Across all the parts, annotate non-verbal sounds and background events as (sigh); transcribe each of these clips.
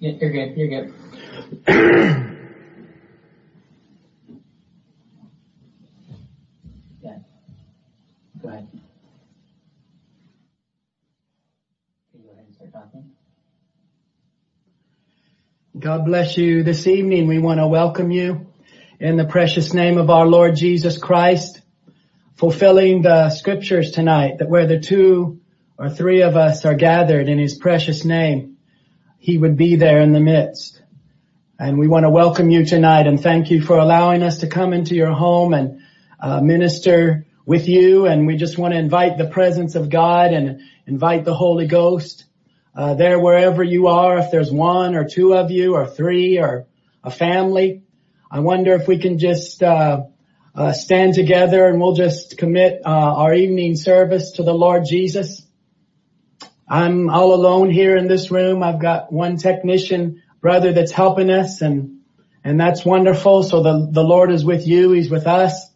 Yeah, you're good. You're good. yeah. Go ahead. Okay, go ahead and start talking. God bless you this evening. We want to welcome you in the precious name of our Lord Jesus Christ, fulfilling the scriptures tonight that where the two or three of us are gathered in his precious name, he would be there in the midst. And we want to welcome you tonight and thank you for allowing us to come into your home and uh, minister with you. And we just want to invite the presence of God and invite the Holy Ghost uh, there wherever you are. If there's one or two of you or three or a family, I wonder if we can just uh, uh, stand together and we'll just commit uh, our evening service to the Lord Jesus. I'm all alone here in this room. I've got one technician brother that's helping us and, and that's wonderful. So the, the Lord is with you. He's with us.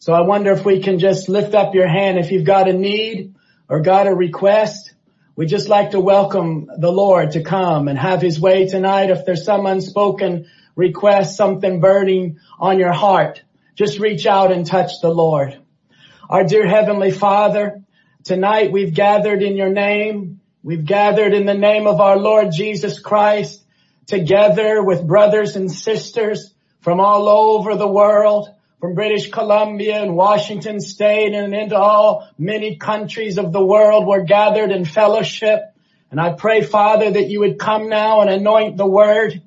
So I wonder if we can just lift up your hand if you've got a need or got a request. we'd just like to welcome the Lord to come and have his way tonight. If there's some unspoken request, something burning on your heart, just reach out and touch the Lord. Our dear Heavenly Father, tonight we've gathered in your name. We've gathered in the name of our Lord Jesus Christ together with brothers and sisters from all over the world, from British Columbia and Washington state and into all many countries of the world. We're gathered in fellowship. And I pray, Father, that you would come now and anoint the word.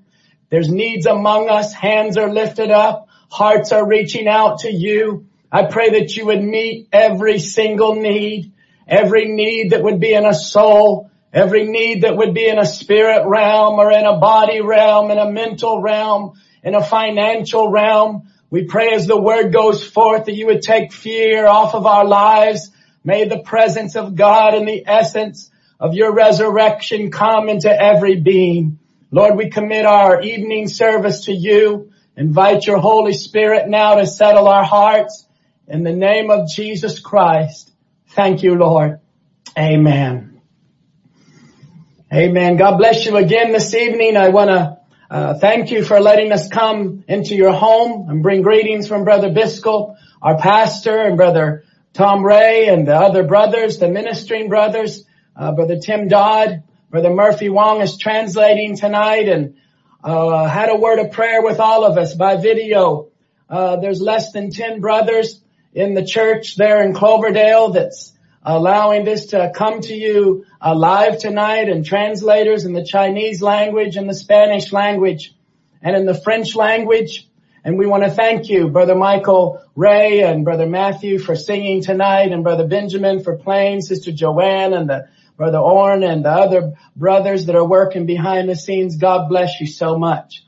There's needs among us. Hands are lifted up. Hearts are reaching out to you. I pray that you would meet every single need every need that would be in a soul, every need that would be in a spirit realm or in a body realm, in a mental realm, in a financial realm. We pray as the word goes forth that you would take fear off of our lives. May the presence of God and the essence of your resurrection come into every being. Lord, we commit our evening service to you. Invite your Holy Spirit now to settle our hearts in the name of Jesus Christ. Thank you, Lord. Amen. Amen. God bless you again this evening. I want to uh, thank you for letting us come into your home and bring greetings from Brother Biscoe, our pastor, and Brother Tom Ray, and the other brothers, the ministering brothers, uh, Brother Tim Dodd, Brother Murphy Wong is translating tonight, and uh, had a word of prayer with all of us by video. Uh, there's less than ten brothers in the church there in Cloverdale that's allowing this to come to you uh, live tonight and translators in the Chinese language and the Spanish language and in the French language. And we want to thank you, Brother Michael Ray and Brother Matthew for singing tonight and Brother Benjamin for playing, Sister Joanne and the Brother Orn and the other brothers that are working behind the scenes. God bless you so much.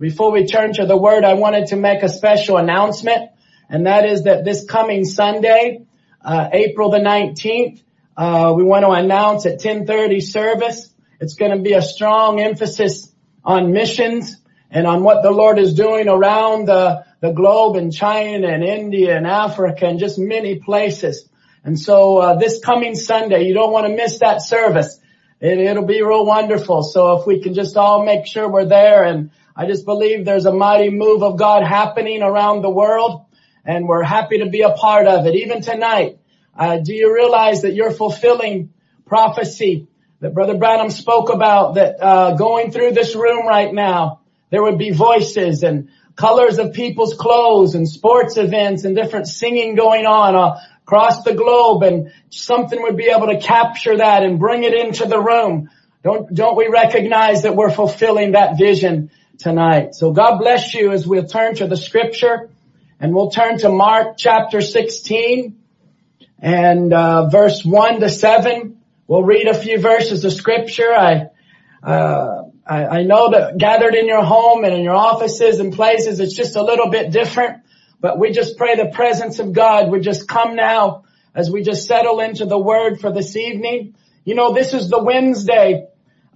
Before we turn to the word, I wanted to make a special announcement and that is that this coming Sunday, uh, April the 19th, uh, we want to announce at 1030 service. It's going to be a strong emphasis on missions and on what the Lord is doing around the, globe in China and India and Africa and just many places. And so uh, this coming Sunday, you don't want to miss that service. It, it'll be real wonderful. So if we can just all make sure we're there and I just believe there's a mighty move of God happening around the world and we're happy to be a part of it. Even tonight, uh, do you realize that you're fulfilling prophecy that Brother Branham spoke about that uh, going through this room right now, there would be voices and colors of people's clothes and sports events and different singing going on uh, across the globe and something would be able to capture that and bring it into the room. Don't, don't we recognize that we're fulfilling that vision tonight? So God bless you as we'll turn to the scripture. And we'll turn to Mark chapter 16 and uh, verse 1 to 7. We'll read a few verses of scripture. I, uh, I, I know that gathered in your home and in your offices and places, it's just a little bit different. But we just pray the presence of God would just come now as we just settle into the word for this evening. You know, this is the Wednesday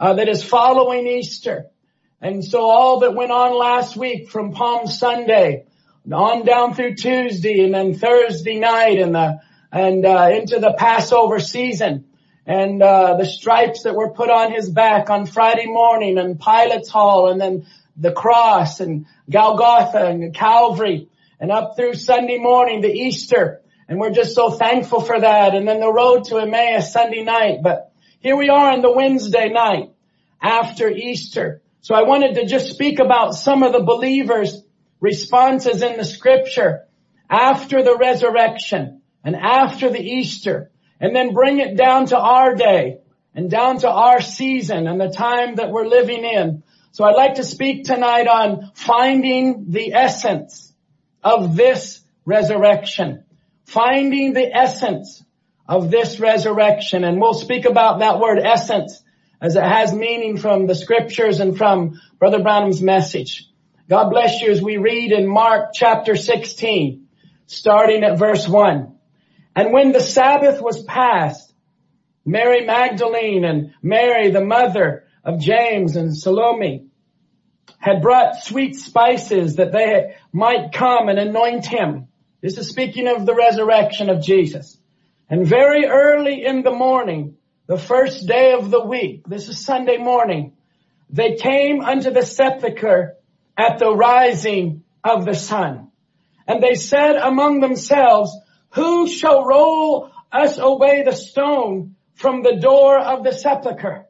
uh, that is following Easter. And so all that went on last week from Palm Sunday on down through Tuesday and then Thursday night and the, and, uh, into the Passover season. and uh, the stripes that were put on his back on Friday morning and Pilate's Hall and then the cross and Golgotha and Calvary and up through Sunday morning to Easter. And we're just so thankful for that. And then the road to Emmaus Sunday night. But here we are on the Wednesday night after Easter. So I wanted to just speak about some of the believers' responses in the scripture after the resurrection and after the Easter and then bring it down to our day and down to our season and the time that we're living in. So I'd like to speak tonight on finding the essence of this resurrection. Finding the essence of this resurrection. And we'll speak about that word essence as it has meaning from the scriptures and from Brother Branham's message. God bless you as we read in Mark chapter 16, starting at verse 1. And when the Sabbath was past, Mary Magdalene and Mary, the mother of James and Salome, had brought sweet spices that they might come and anoint him. This is speaking of the resurrection of Jesus. And very early in the morning, the first day of the week, this is Sunday morning, they came unto the sepulchre at the rising of the sun. And they said among themselves, who shall roll us away the stone from the door of the sepulchre?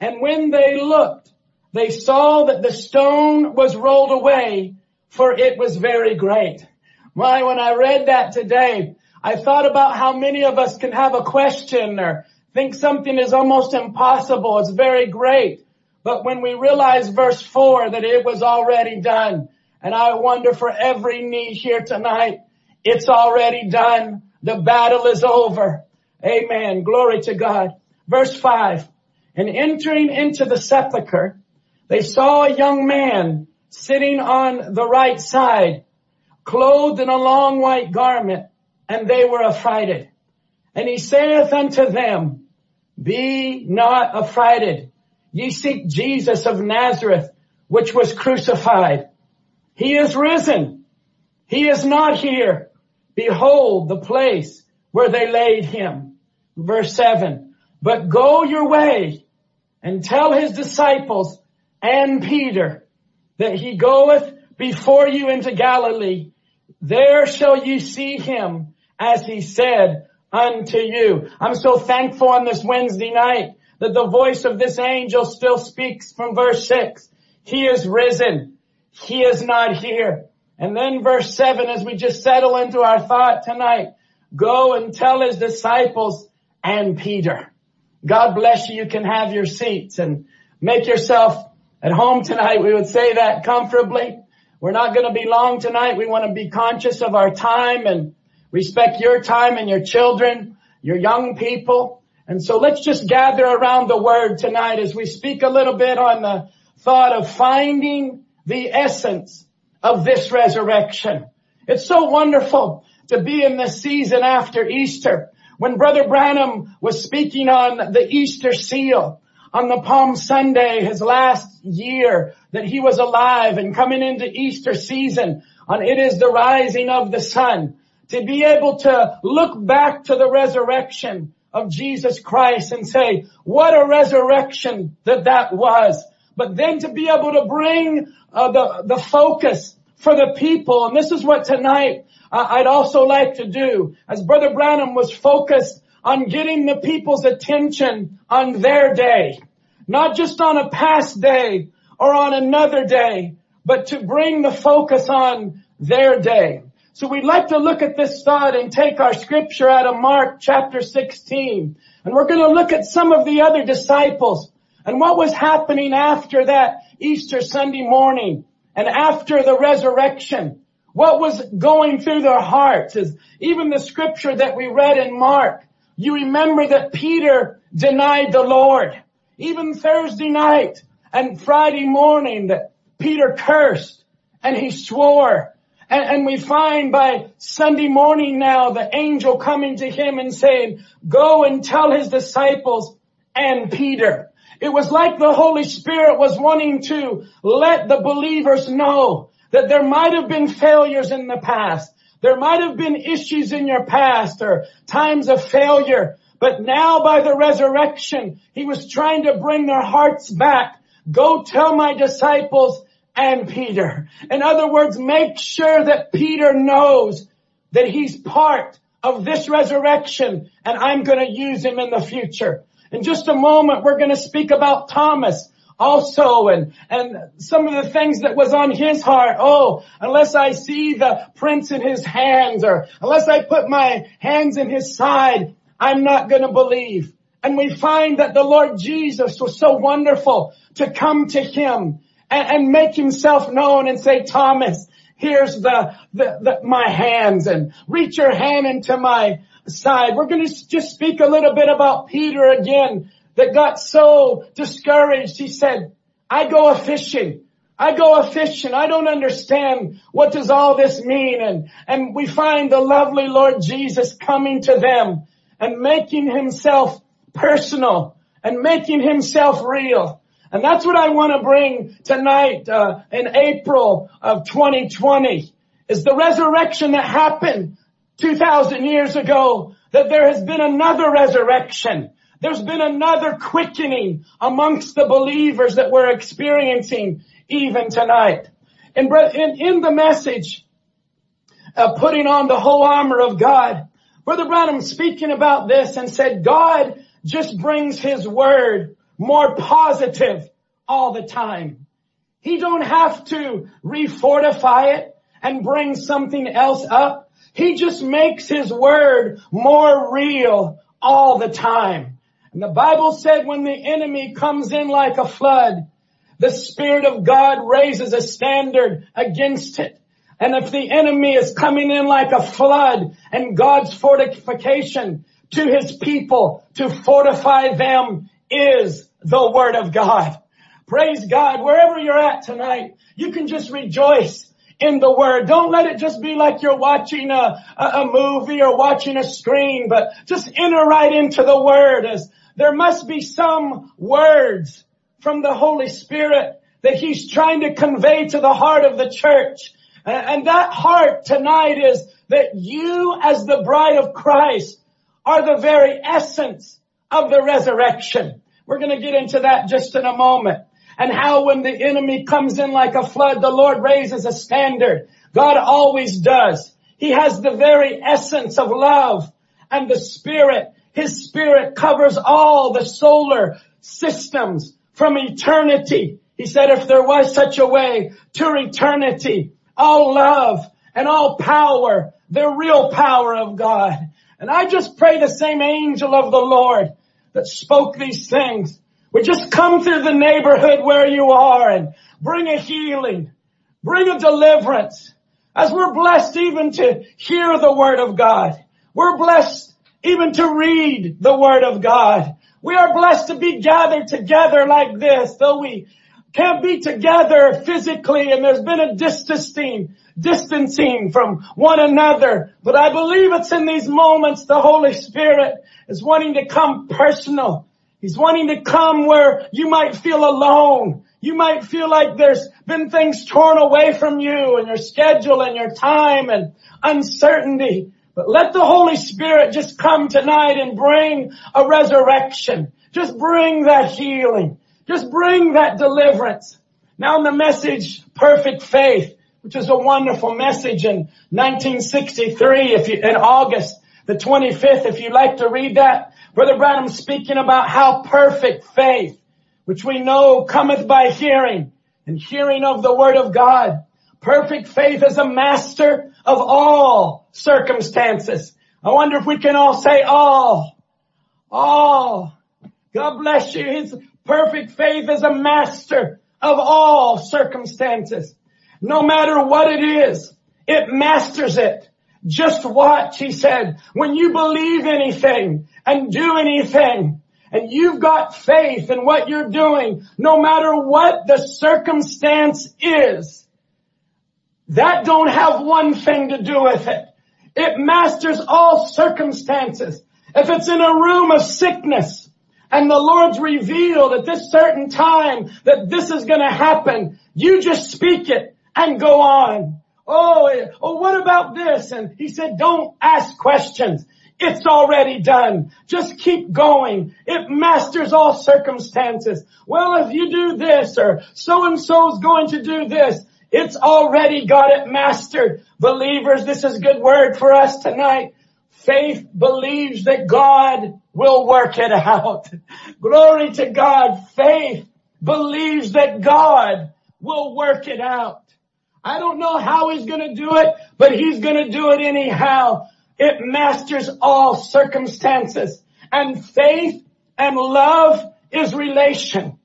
And when they looked, they saw that the stone was rolled away, for it was very great. Why, when I read that today, I thought about how many of us can have a question or think something is almost impossible. It's very great. But when we realize verse four that it was already done, and I wonder for every knee here tonight, it's already done. The battle is over. Amen. Glory to God. Verse five. And entering into the sepulchre, they saw a young man sitting on the right side, clothed in a long white garment, and they were affrighted. And he saith unto them, be not affrighted. Ye seek Jesus of Nazareth, which was crucified. He is risen. He is not here. Behold the place where they laid him. Verse seven. But go your way and tell his disciples and Peter that he goeth before you into Galilee. There shall you see him as he said unto you. I'm so thankful on this Wednesday night that the voice of this angel still speaks from verse six. He is risen. He is not here. And then verse seven, as we just settle into our thought tonight, go and tell his disciples and Peter. God bless you. You can have your seats and make yourself at home tonight. We would say that comfortably. We're not going to be long tonight. We want to be conscious of our time and respect your time and your children, your young people. And so let's just gather around the word tonight as we speak a little bit on the thought of finding the essence of this resurrection. It's so wonderful to be in this season after Easter. When Brother Branham was speaking on the Easter seal, on the Palm Sunday, his last year that he was alive and coming into Easter season on it is the rising of the sun. To be able to look back to the resurrection of Jesus Christ and say, what a resurrection that that was. But then to be able to bring uh, the, the focus for the people. And this is what tonight uh, I'd also like to do. As Brother Branham was focused on getting the people's attention on their day. Not just on a past day or on another day, but to bring the focus on their day. So we'd like to look at this thought and take our scripture out of Mark chapter 16. And we're going to look at some of the other disciples and what was happening after that Easter Sunday morning and after the resurrection. What was going through their hearts is even the scripture that we read in Mark. You remember that Peter denied the Lord. Even Thursday night and Friday morning that Peter cursed and he swore. And, we find by Sunday morning now the angel coming to him and saying, go and tell his disciples and Peter. It was like the Holy Spirit was wanting to let the believers know that there might have been failures in the past. There might have been issues in your past or times of failure, But now by the resurrection, he was trying to bring their hearts back. Go tell my disciples and Peter. In other words, make sure that Peter knows that he's part of this resurrection and I'm going to use him in the future. In just a moment, we're going to speak about Thomas also and, and some of the things that was on his heart. Oh, unless I see the prints in his hands or unless I put my hands in his side, I'm not going to believe. And we find that the Lord Jesus was so wonderful to come to him and, make himself known and say, Thomas, here's the, the, the, my hands and reach your hand into my side. We're going to just speak a little bit about Peter again that got so discouraged. He said, I go a fishing. I go a fishing. I don't understand what does all this mean. And, and we find the lovely Lord Jesus coming to them and making himself personal and making himself real. And that's what I want to bring tonight uh, in April of 2020 is the resurrection that happened 2,000 years ago, that there has been another resurrection. There's been another quickening amongst the believers that we're experiencing even tonight. And in, in the message, uh, putting on the whole armor of God, Brother Branham speaking about this and said, God just brings His word more positive all the time. He don't have to refortify it and bring something else up. He just makes his word more real all the time. And the Bible said when the enemy comes in like a flood, the Spirit of God raises a standard against it. And if the enemy is coming in like a flood and God's fortification to his people to fortify them is the word of God. Praise God. Wherever you're at tonight, you can just rejoice in the word. Don't let it just be like you're watching a, a, movie or watching a screen, but just enter right into the word as there must be some words from the Holy Spirit that he's trying to convey to the heart of the church. And that heart tonight is that you as the bride of Christ are the very essence of the resurrection. We're going to get into that just in a moment. And how when the enemy comes in like a flood, the Lord raises a standard. God always does. He has the very essence of love and the spirit. His spirit covers all the solar systems from eternity. He said if there was such a way to eternity, all love and all power, the real power of God. And I just pray the same angel of the Lord that spoke these things would just come through the neighborhood where you are and bring a healing, bring a deliverance. As we're blessed even to hear the word of God. We're blessed even to read the word of God. We are blessed to be gathered together like this, though we can't be together physically and there's been a distancing, distancing from one another. But I believe it's in these moments the Holy Spirit is wanting to come personal. He's wanting to come where you might feel alone. You might feel like there's been things torn away from you and your schedule and your time and uncertainty. But let the Holy Spirit just come tonight and bring a resurrection. Just bring that healing. Just bring that deliverance. Now in the message, perfect faith, which is a wonderful message in 1963, if you, in August the 25th, if you'd like to read that, Brother Branham speaking about how perfect faith, which we know cometh by hearing and hearing of the word of God. Perfect faith is a master of all circumstances. I wonder if we can all say all. All. God bless you. His perfect faith is a master of all circumstances. No matter what it is, it masters it. Just watch, he said, when you believe anything and do anything and you've got faith in what you're doing, no matter what the circumstance is, that don't have one thing to do with it. It masters all circumstances. If it's in a room of sickness and the Lord's revealed at this certain time that this is going to happen, you just speak it and go on. Oh, oh, what about this? And he said, don't ask questions. It's already done. Just keep going. It masters all circumstances. Well, if you do this or so and so is going to do this, it's already got it mastered. Believers, this is good word for us tonight. Faith believes that God will work it out. (laughs) Glory to God. Faith believes that God will work it out. I don't know how he's going to do it, but he's going to do it anyhow. It masters all circumstances and faith and love is relation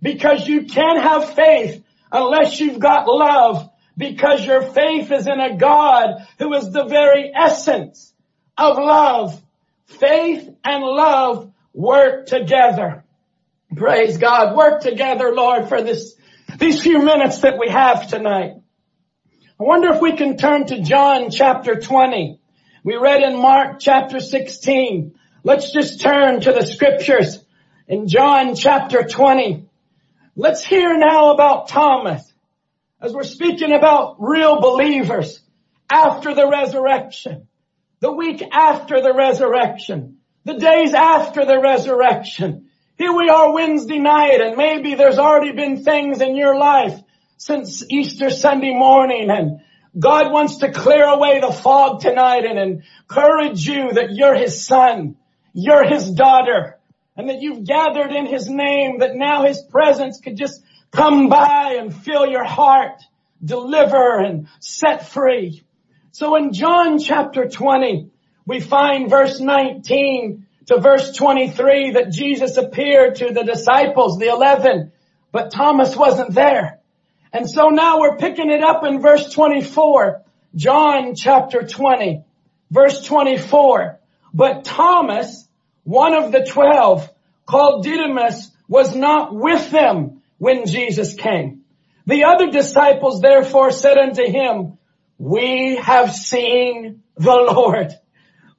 because you can't have faith unless you've got love because your faith is in a God who is the very essence of love. Faith and love work together. Praise God. Work together, Lord, for this, these few minutes that we have tonight. I wonder if we can turn to John chapter 20. We read in Mark chapter 16. Let's just turn to the scriptures in John chapter 20. Let's hear now about Thomas as we're speaking about real believers after the resurrection, the week after the resurrection, the days after the resurrection. Here we are Wednesday night and maybe there's already been things in your life since Easter Sunday morning and God wants to clear away the fog tonight and encourage you that you're His son, you're His daughter, and that you've gathered in His name, that now His presence could just come by and fill your heart, deliver and set free. So in John chapter 20, we find verse 19 to verse 23 that Jesus appeared to the disciples, the 11, but Thomas wasn't there. And so now we're picking it up in verse 24, John chapter 20, verse 24. But Thomas, one of the twelve, called Didymus, was not with them when Jesus came. The other disciples therefore said unto him, we have seen the Lord.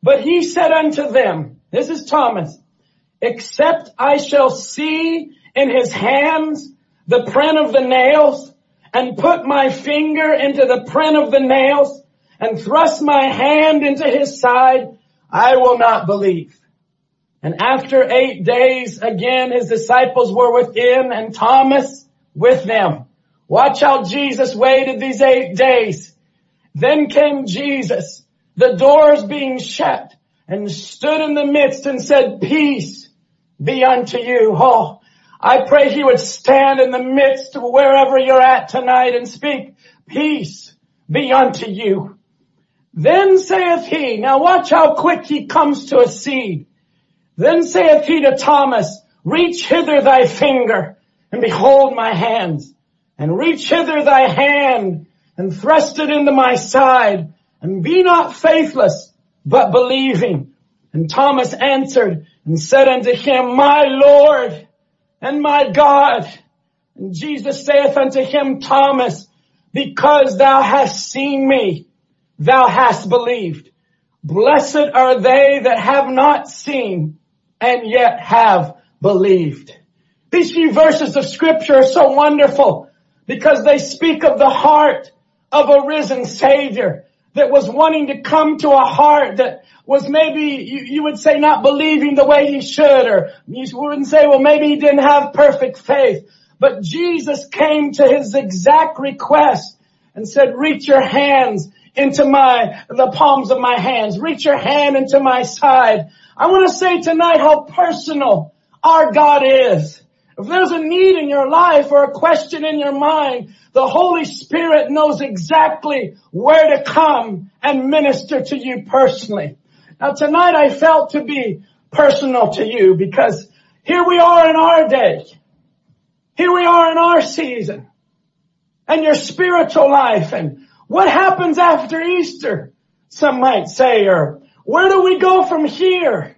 But he said unto them, this is Thomas, except I shall see in his hands the print of the nails and put my finger into the print of the nails and thrust my hand into his side, I will not believe. And after eight days, again, his disciples were within and Thomas with them. Watch how Jesus waited these eight days. Then came Jesus, the doors being shut and stood in the midst and said, peace be unto you. Oh, I pray he would stand in the midst of wherever you're at tonight and speak, peace be unto you. Then saith he, now watch how quick he comes to a seed. Then saith he to Thomas, reach hither thy finger and behold my hands and reach hither thy hand and thrust it into my side and be not faithless, but believing. And Thomas answered and said unto him, my Lord and my God. And Jesus saith unto him, Thomas, because thou hast seen me, thou hast believed. Blessed are they that have not seen and yet have believed. These few verses of scripture are so wonderful because they speak of the heart of a risen savior that was wanting to come to a heart that was maybe, you, would say not believing the way he should, or you wouldn't say, well maybe he didn't have perfect faith. But Jesus came to his exact request and said, reach your hands into my, the palms of my hands. Reach your hand into my side. I want to say tonight how personal our God is. If there's a need in your life or a question in your mind, the Holy Spirit knows exactly where to come and minister to you personally. Now tonight I felt to be personal to you because here we are in our day. Here we are in our season and your spiritual life and what happens after Easter, some might say, or where do we go from here?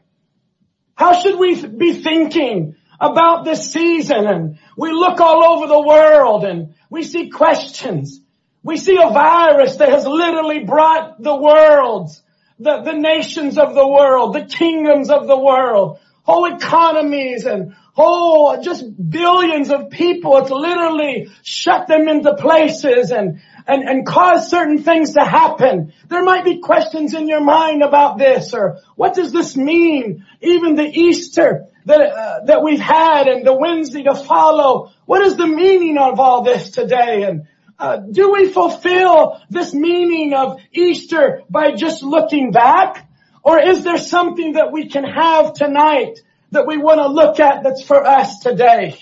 How should we be thinking about this season and we look all over the world and we see questions. We see a virus that has literally brought the worlds, the, the nations of the world, the kingdoms of the world, whole economies and whole just billions of people. It's literally shut them into places and and, and cause certain things to happen. There might be questions in your mind about this or what does this mean? Even the Easter that, uh, that we've had and the Wednesday to follow. What is the meaning of all this today? And uh, do we fulfill this meaning of Easter by just looking back? Or is there something that we can have tonight that we want to look at that's for us today?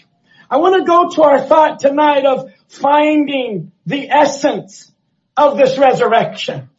I want to go to our thought tonight of finding the essence of this resurrection.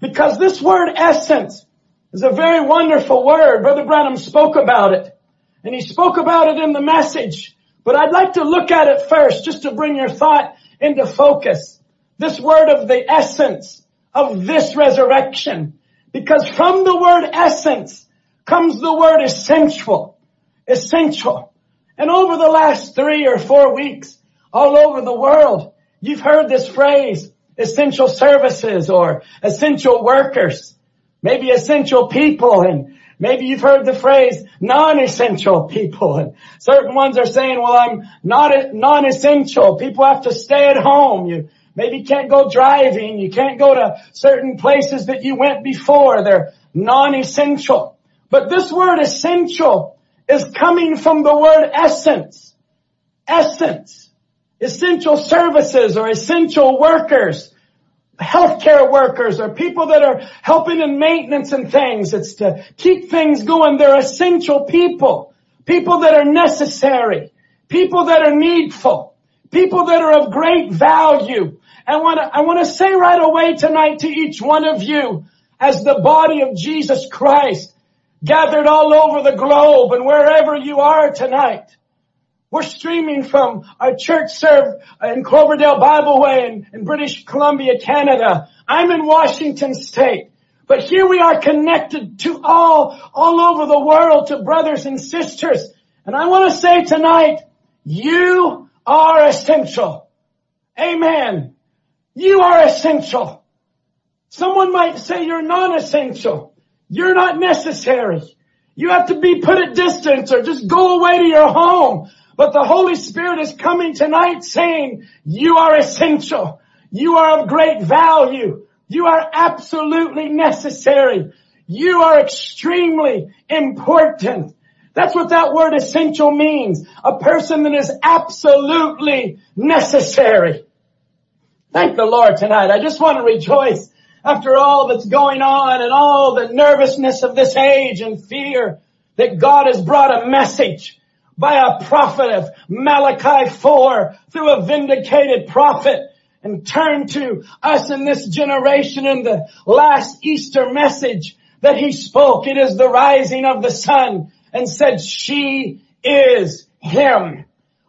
Because this word essence is a very wonderful word. Brother Branham spoke about it. And he spoke about it in the message. But I'd like to look at it first just to bring your thought into focus. This word of the essence of this resurrection. Because from the word essence comes the word essential. Essential. And over the last three or four weeks, all over the world, you've heard this phrase, essential services or essential workers, maybe essential people and maybe you've heard the phrase non-essential people and certain ones are saying, well, I'm not non-essential. People have to stay at home. You maybe can't go driving. You can't go to certain places that you went before. They're non-essential. But this word essential is coming from the word essence. Essence. Essential services or essential workers. Healthcare workers or people that are helping in maintenance and things. It's to keep things going. They're essential people. People that are necessary. People that are needful. People that are of great value. I want to, I want to say right away tonight to each one of you as the body of Jesus Christ gathered all over the globe and wherever you are tonight. We're streaming from our church serve in Cloverdale Bible Way in British Columbia, Canada. I'm in Washington State. But here we are connected to all, all over the world to brothers and sisters. And I want to say tonight, you are essential. Amen. You are essential. Someone might say you're non-essential. You're not necessary. You have to be put at distance or just go away to your home. But the Holy Spirit is coming tonight saying, you are essential. You are of great value. You are absolutely necessary. You are extremely important. That's what that word essential means. A person that is absolutely necessary. Thank the Lord tonight. I just want to rejoice after all that's going on and all the nervousness of this age and fear that God has brought a message by a prophet of Malachi 4 through a vindicated prophet and turn to us in this generation in the last Easter message that he spoke. It is the rising of the sun and said, she is him.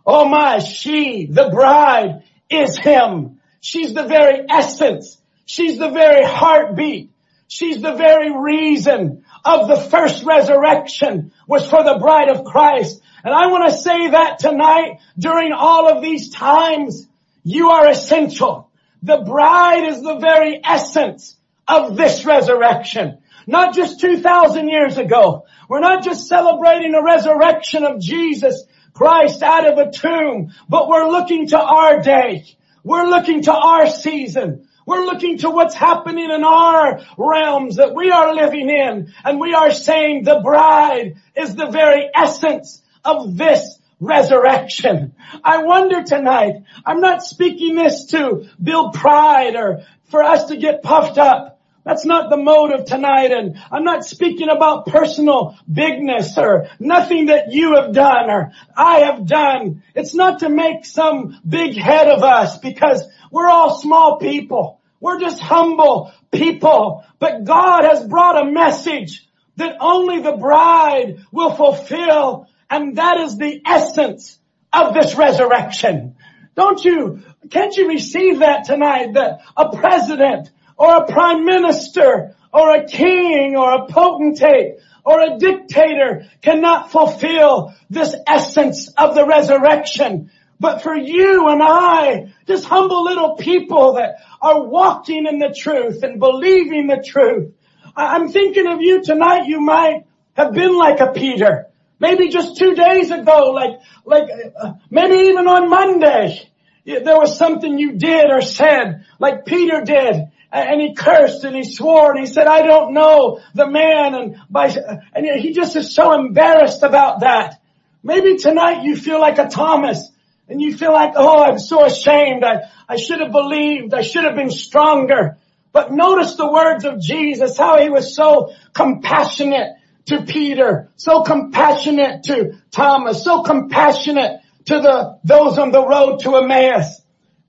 Oh my, she, the bride is him. She's the very essence She's the very heartbeat. She's the very reason of the first resurrection was for the bride of Christ. And I want to say that tonight during all of these times, you are essential. The bride is the very essence of this resurrection. Not just 2,000 years ago. We're not just celebrating a resurrection of Jesus Christ out of a tomb, but we're looking to our day. We're looking to our season. We're looking to what's happening in our realms that we are living in and we are saying the bride is the very essence of this resurrection. I wonder tonight, I'm not speaking this to build pride or for us to get puffed up. That's not the motive tonight and I'm not speaking about personal bigness or nothing that you have done or I have done. It's not to make some big head of us because we're all small people. We're just humble people. But God has brought a message that only the bride will fulfill. And that is the essence of this resurrection. Don't you, can't you receive that tonight that a president or a prime minister or a king or a potentate or a dictator cannot fulfill this essence of the resurrection. But for you and I, just humble little people that are walking in the truth and believing the truth. I'm thinking of you tonight, you might have been like a Peter. Maybe just two days ago, like, like, uh, maybe even on Monday. there was something you did or said, like Peter did, and he cursed and he swore and he said, I don't know the man and by, and he just is so embarrassed about that. Maybe tonight you feel like a Thomas and you feel like, oh, I'm so ashamed. I, I should have believed. I should have been stronger. But notice the words of Jesus, how he was so compassionate to Peter, so compassionate to Thomas, so compassionate to the, those on the road to Emmaus.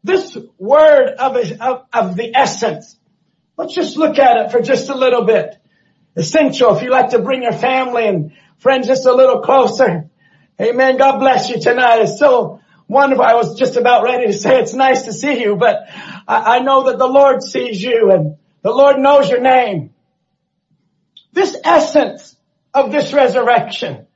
This word of, the essence, let's just look at it for just a little bit. Essential, if you like to bring your family and friends just a little closer. Amen. God bless you tonight. It's so wonderful. I was just about ready to say it's nice to see you, but I know that the Lord sees you and the Lord knows your name. This essence of this resurrection,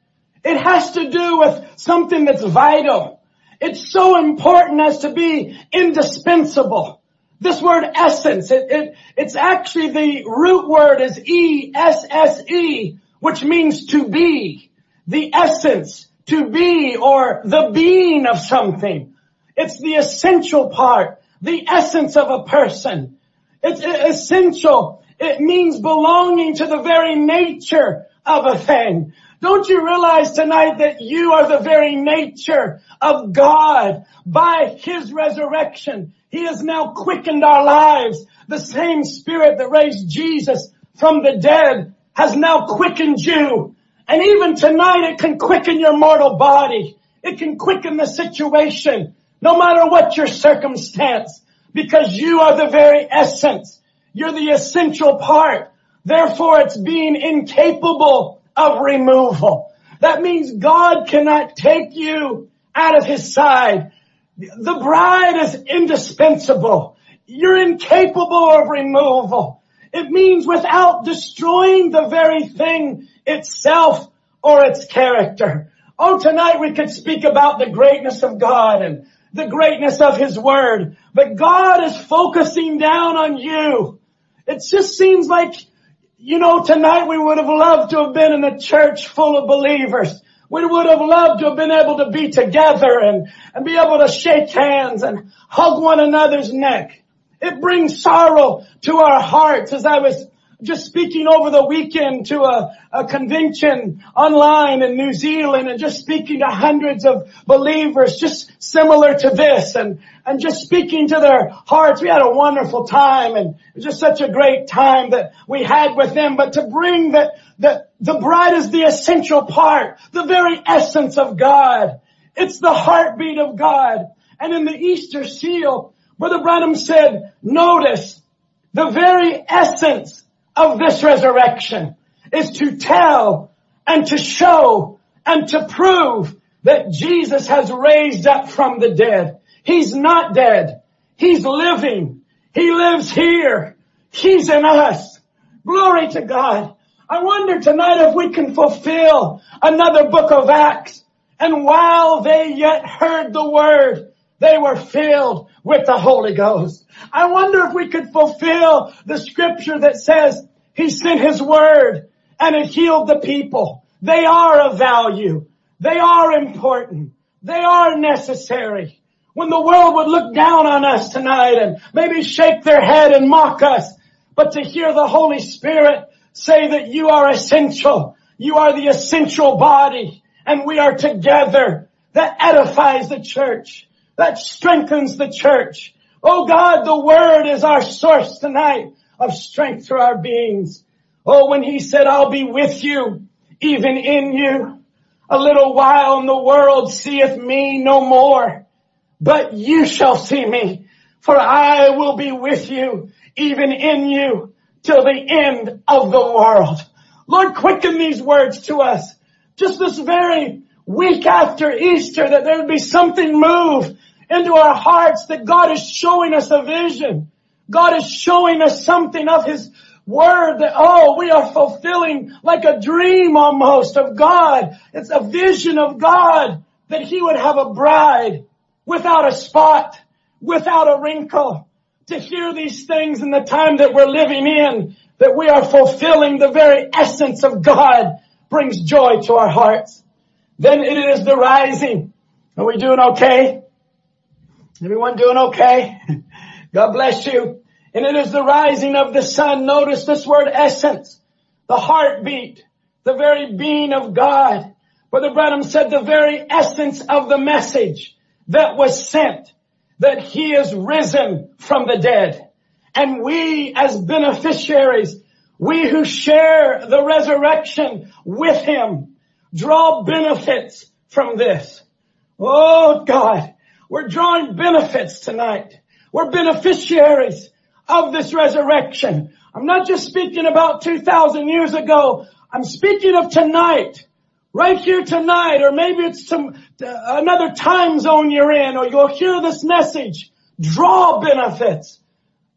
it has to do with something that's vital. It's so important as to be indispensable. This word essence, it, it, it's actually the root word is E-S-S-E, which means to be. The essence, to be or the being of something. It's the essential part, the essence of a person. It's essential. It means belonging to the very nature of a thing. Don't you realize tonight that you are the very nature of God by His resurrection? He has now quickened our lives. The same spirit that raised Jesus from the dead has now quickened you. And even tonight it can quicken your mortal body. It can quicken the situation, no matter what your circumstance, because you are the very essence. You're the essential part. Therefore it's being incapable of removal. That means God cannot take you out of his side. The bride is indispensable. You're incapable of removal. It means without destroying the very thing itself or its character. Oh, tonight we could speak about the greatness of God and the greatness of His Word, but God is focusing down on you. It just seems like, you know, tonight we would have loved to have been in a church full of believers. We would have loved to have been able to be together and, and be able to shake hands and hug one another's neck. It brings sorrow to our hearts as I was just speaking over the weekend to a, convention online in New Zealand and just speaking to hundreds of believers just similar to this and, and just speaking to their hearts. We had a wonderful time and it was just such a great time that we had with them. But to bring that, that the bride is the essential part, the very essence of God. It's the heartbeat of God. And in the Easter seal, Brother Branham said, notice the very essence of this resurrection is to tell and to show and to prove that Jesus has raised up from the dead. He's not dead. He's living. He lives here. He's in us. Glory to God. I wonder tonight if we can fulfill another book of Acts. And while they yet heard the word, they were filled with the Holy Ghost. I wonder if we could fulfill the scripture that says he sent his word and it healed the people. They are of value. They are important. They are necessary. When the world would look down on us tonight and maybe shake their head and mock us, but to hear the Holy Spirit say that you are essential. You are the essential body and we are together. That edifies the church that strengthens the church. Oh God, the word is our source tonight of strength to our beings. Oh, when he said, I'll be with you, even in you, a little while and the world seeth me no more, but you shall see me, for I will be with you, even in you, till the end of the world. Lord, quicken these words to us. Just this very week after Easter that there would be something move into our hearts that God is showing us a vision. God is showing us something of His Word that, oh, we are fulfilling like a dream almost of God. It's a vision of God that He would have a bride without a spot, without a wrinkle. To hear these things in the time that we're living in, that we are fulfilling the very essence of God brings joy to our hearts. Then it is the rising. Are we doing okay? Everyone doing okay? God bless you. And it is the rising of the sun. Notice this word essence, the heartbeat, the very being of God. Brother Branham said the very essence of the message that was sent, that he is risen from the dead. And we as beneficiaries, we who share the resurrection with him, draw benefits from this. Oh God, we're drawing benefits tonight. We're beneficiaries of this resurrection. I'm not just speaking about 2,000 years ago. I'm speaking of tonight. Right here tonight, or maybe it's some, uh, another time zone you're in, or you'll hear this message. Draw benefits.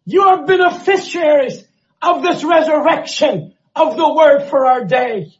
You are beneficiaries of this resurrection of the word for our day.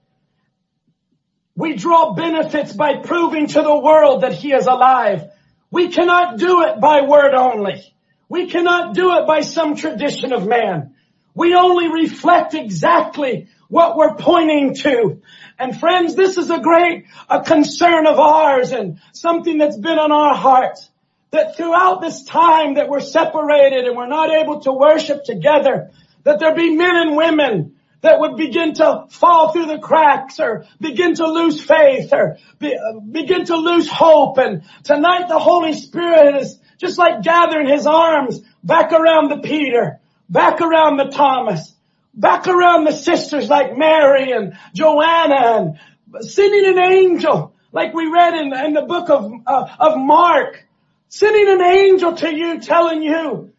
We draw benefits by proving to the world that he is alive. We cannot do it by word only. We cannot do it by some tradition of man. We only reflect exactly what we're pointing to. And friends, this is a great a concern of ours and something that's been on our hearts. That throughout this time that we're separated and we're not able to worship together, that there be men and women that would begin to fall through the cracks or begin to lose faith or be, uh, begin to lose hope. And tonight the Holy Spirit is just like gathering his arms back around the Peter, back around the Thomas, back around the sisters like Mary and Joanna and sending an angel like we read in, in the book of, uh, of Mark, sending an angel to you telling you,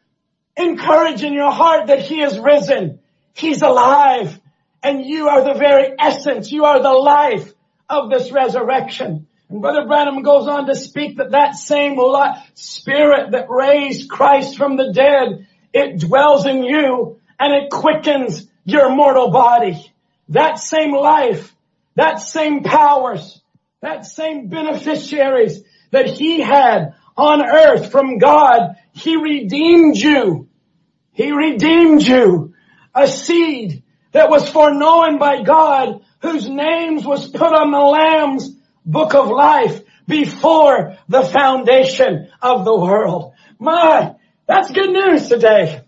encouraging your heart that he is risen. He's alive and you are the very essence. You are the life of this resurrection. And Brother Branham goes on to speak that that same spirit that raised Christ from the dead, it dwells in you and it quickens your mortal body. That same life, that same powers, that same beneficiaries that he had on earth from God, he redeemed you. He redeemed you. A seed that was foreknown by God whose names was put on the Lamb's book of life before the foundation of the world. My, that's good news today.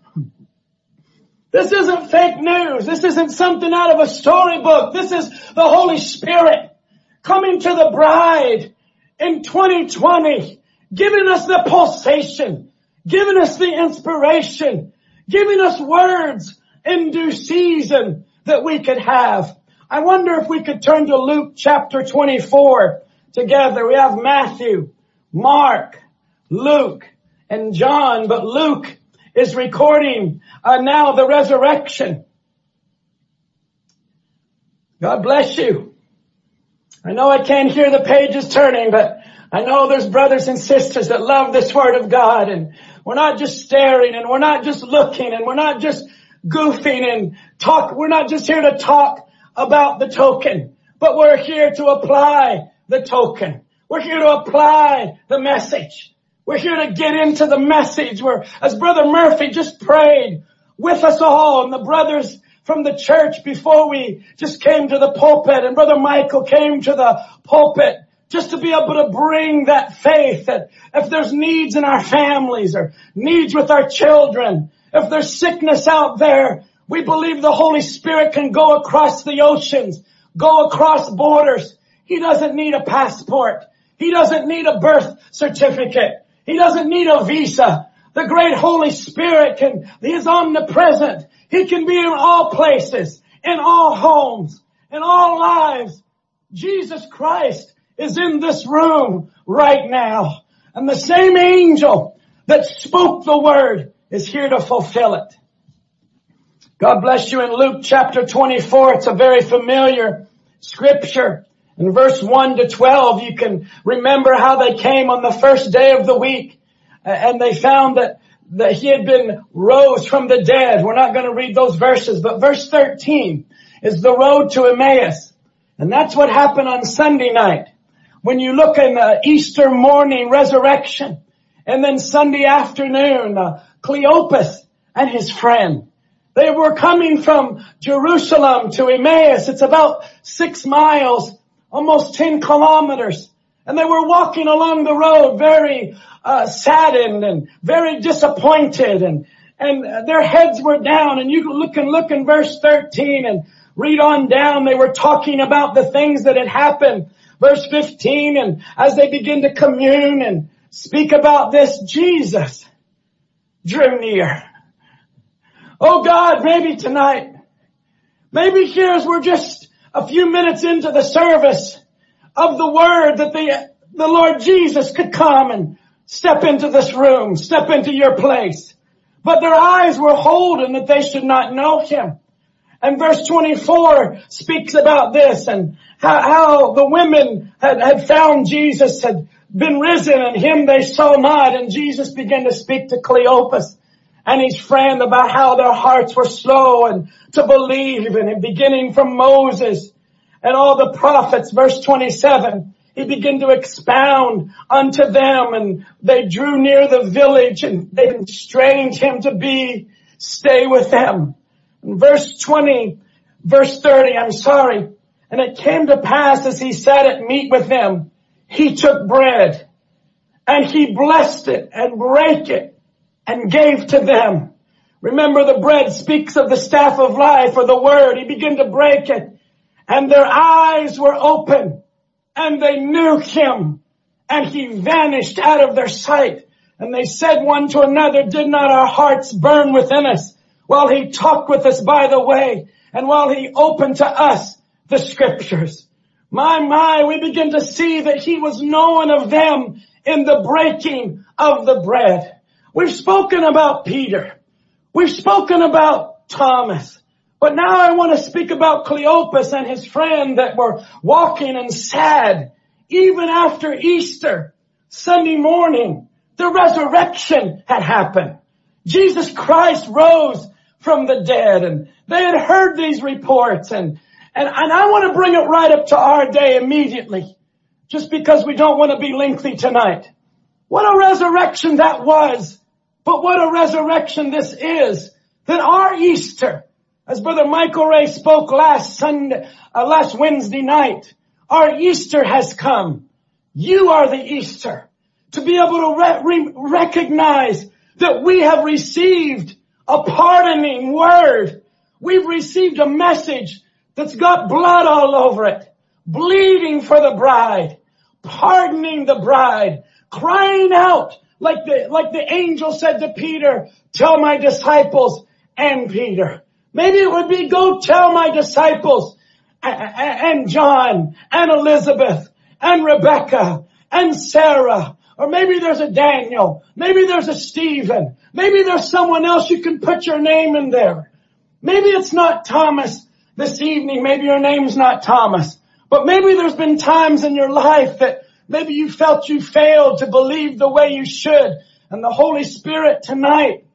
This isn't fake news. This isn't something out of a storybook. This is the Holy Spirit coming to the bride in 2020, giving us the pulsation, giving us the inspiration, giving us words in due season that we could have. I wonder if we could turn to Luke chapter 24 together. We have Matthew, Mark, Luke, and John, but Luke is recording uh, now the resurrection. God bless you. I know I can't hear the pages turning, but I know there's brothers and sisters that love this word of God and we're not just staring and we're not just looking and we're not just goofing and talk. We're not just here to talk about the token, but we're here to apply the token. We're here to apply the message. We're here to get into the message where, as Brother Murphy just prayed with us all and the brothers from the church before we just came to the pulpit and Brother Michael came to the pulpit just to be able to bring that faith that if there's needs in our families or needs with our children, if there's sickness out there, we believe the Holy Spirit can go across the oceans, go across borders. He doesn't need a passport. He doesn't need a birth certificate. He doesn't need a visa. The great Holy Spirit can, He is omnipresent. He can be in all places, in all homes, in all lives. Jesus Christ is in this room right now. And the same angel that spoke the word is here to fulfill it. God bless you in Luke chapter 24. It's a very familiar scripture. In verse 1 to 12, you can remember how they came on the first day of the week and they found that, that he had been rose from the dead. We're not going to read those verses, but verse 13 is the road to Emmaus. And that's what happened on Sunday night. When you look in the Easter morning resurrection and then Sunday afternoon, uh, Cleopas and his friend. They were coming from Jerusalem to Emmaus. It's about six miles, almost 10 kilometers. And they were walking along the road very uh, saddened and very disappointed and and their heads were down and you look and look in verse 13 and read on down. They were talking about the things that had happened. Verse 15 and as they begin to commune and speak about this, Jesus drew near. Oh God, maybe tonight, maybe here as we're just a few minutes into the service of the word that the, the Lord Jesus could come and step into this room, step into your place. But their eyes were holden that they should not know him. And verse 24 speaks about this and how, how the women had, had found Jesus, had been risen and him they saw not. And Jesus began to speak to Cleopas and his friend about how their hearts were slow and to believe and beginning from Moses and all the prophets, verse 27, he began to expound unto them and they drew near the village and they constrained him to be, stay with them. In verse 20, verse 30, I'm sorry. And it came to pass as he sat at meat with them, he took bread and he blessed it and brake it and gave to them. Remember the bread speaks of the staff of life or the word. He began to break it and their eyes were open and they knew him and he vanished out of their sight. And they said one to another, did not our hearts burn within us while he talked with us by the way and while he opened to us the scriptures? My, my, we begin to see that he was known of them in the breaking of the bread. We've spoken about Peter. We've spoken about Thomas. But now I want to speak about Cleopas and his friend that were walking and sad even after Easter, Sunday morning. The resurrection had happened. Jesus Christ rose from the dead and they had heard these reports and, and, I want to bring it right up to our day immediately just because we don't want to be lengthy tonight. What a resurrection that was, but what a resurrection this is. That our Easter, as Brother Michael Ray spoke last Sunday, uh, last Wednesday night, our Easter has come. You are the Easter. To be able to re- re- recognize that we have received a pardoning word. We've received a message that's got blood all over it, bleeding for the bride, pardoning the bride, crying out like the, like the angel said to Peter, tell my disciples and Peter. Maybe it would be go tell my disciples and John and Elizabeth and Rebecca and Sarah. Or maybe there's a Daniel. Maybe there's a Stephen. Maybe there's someone else you can put your name in there. Maybe it's not Thomas this evening. Maybe your name's not Thomas. But maybe there's been times in your life that maybe you felt you failed to believe the way you should. And the Holy Spirit tonight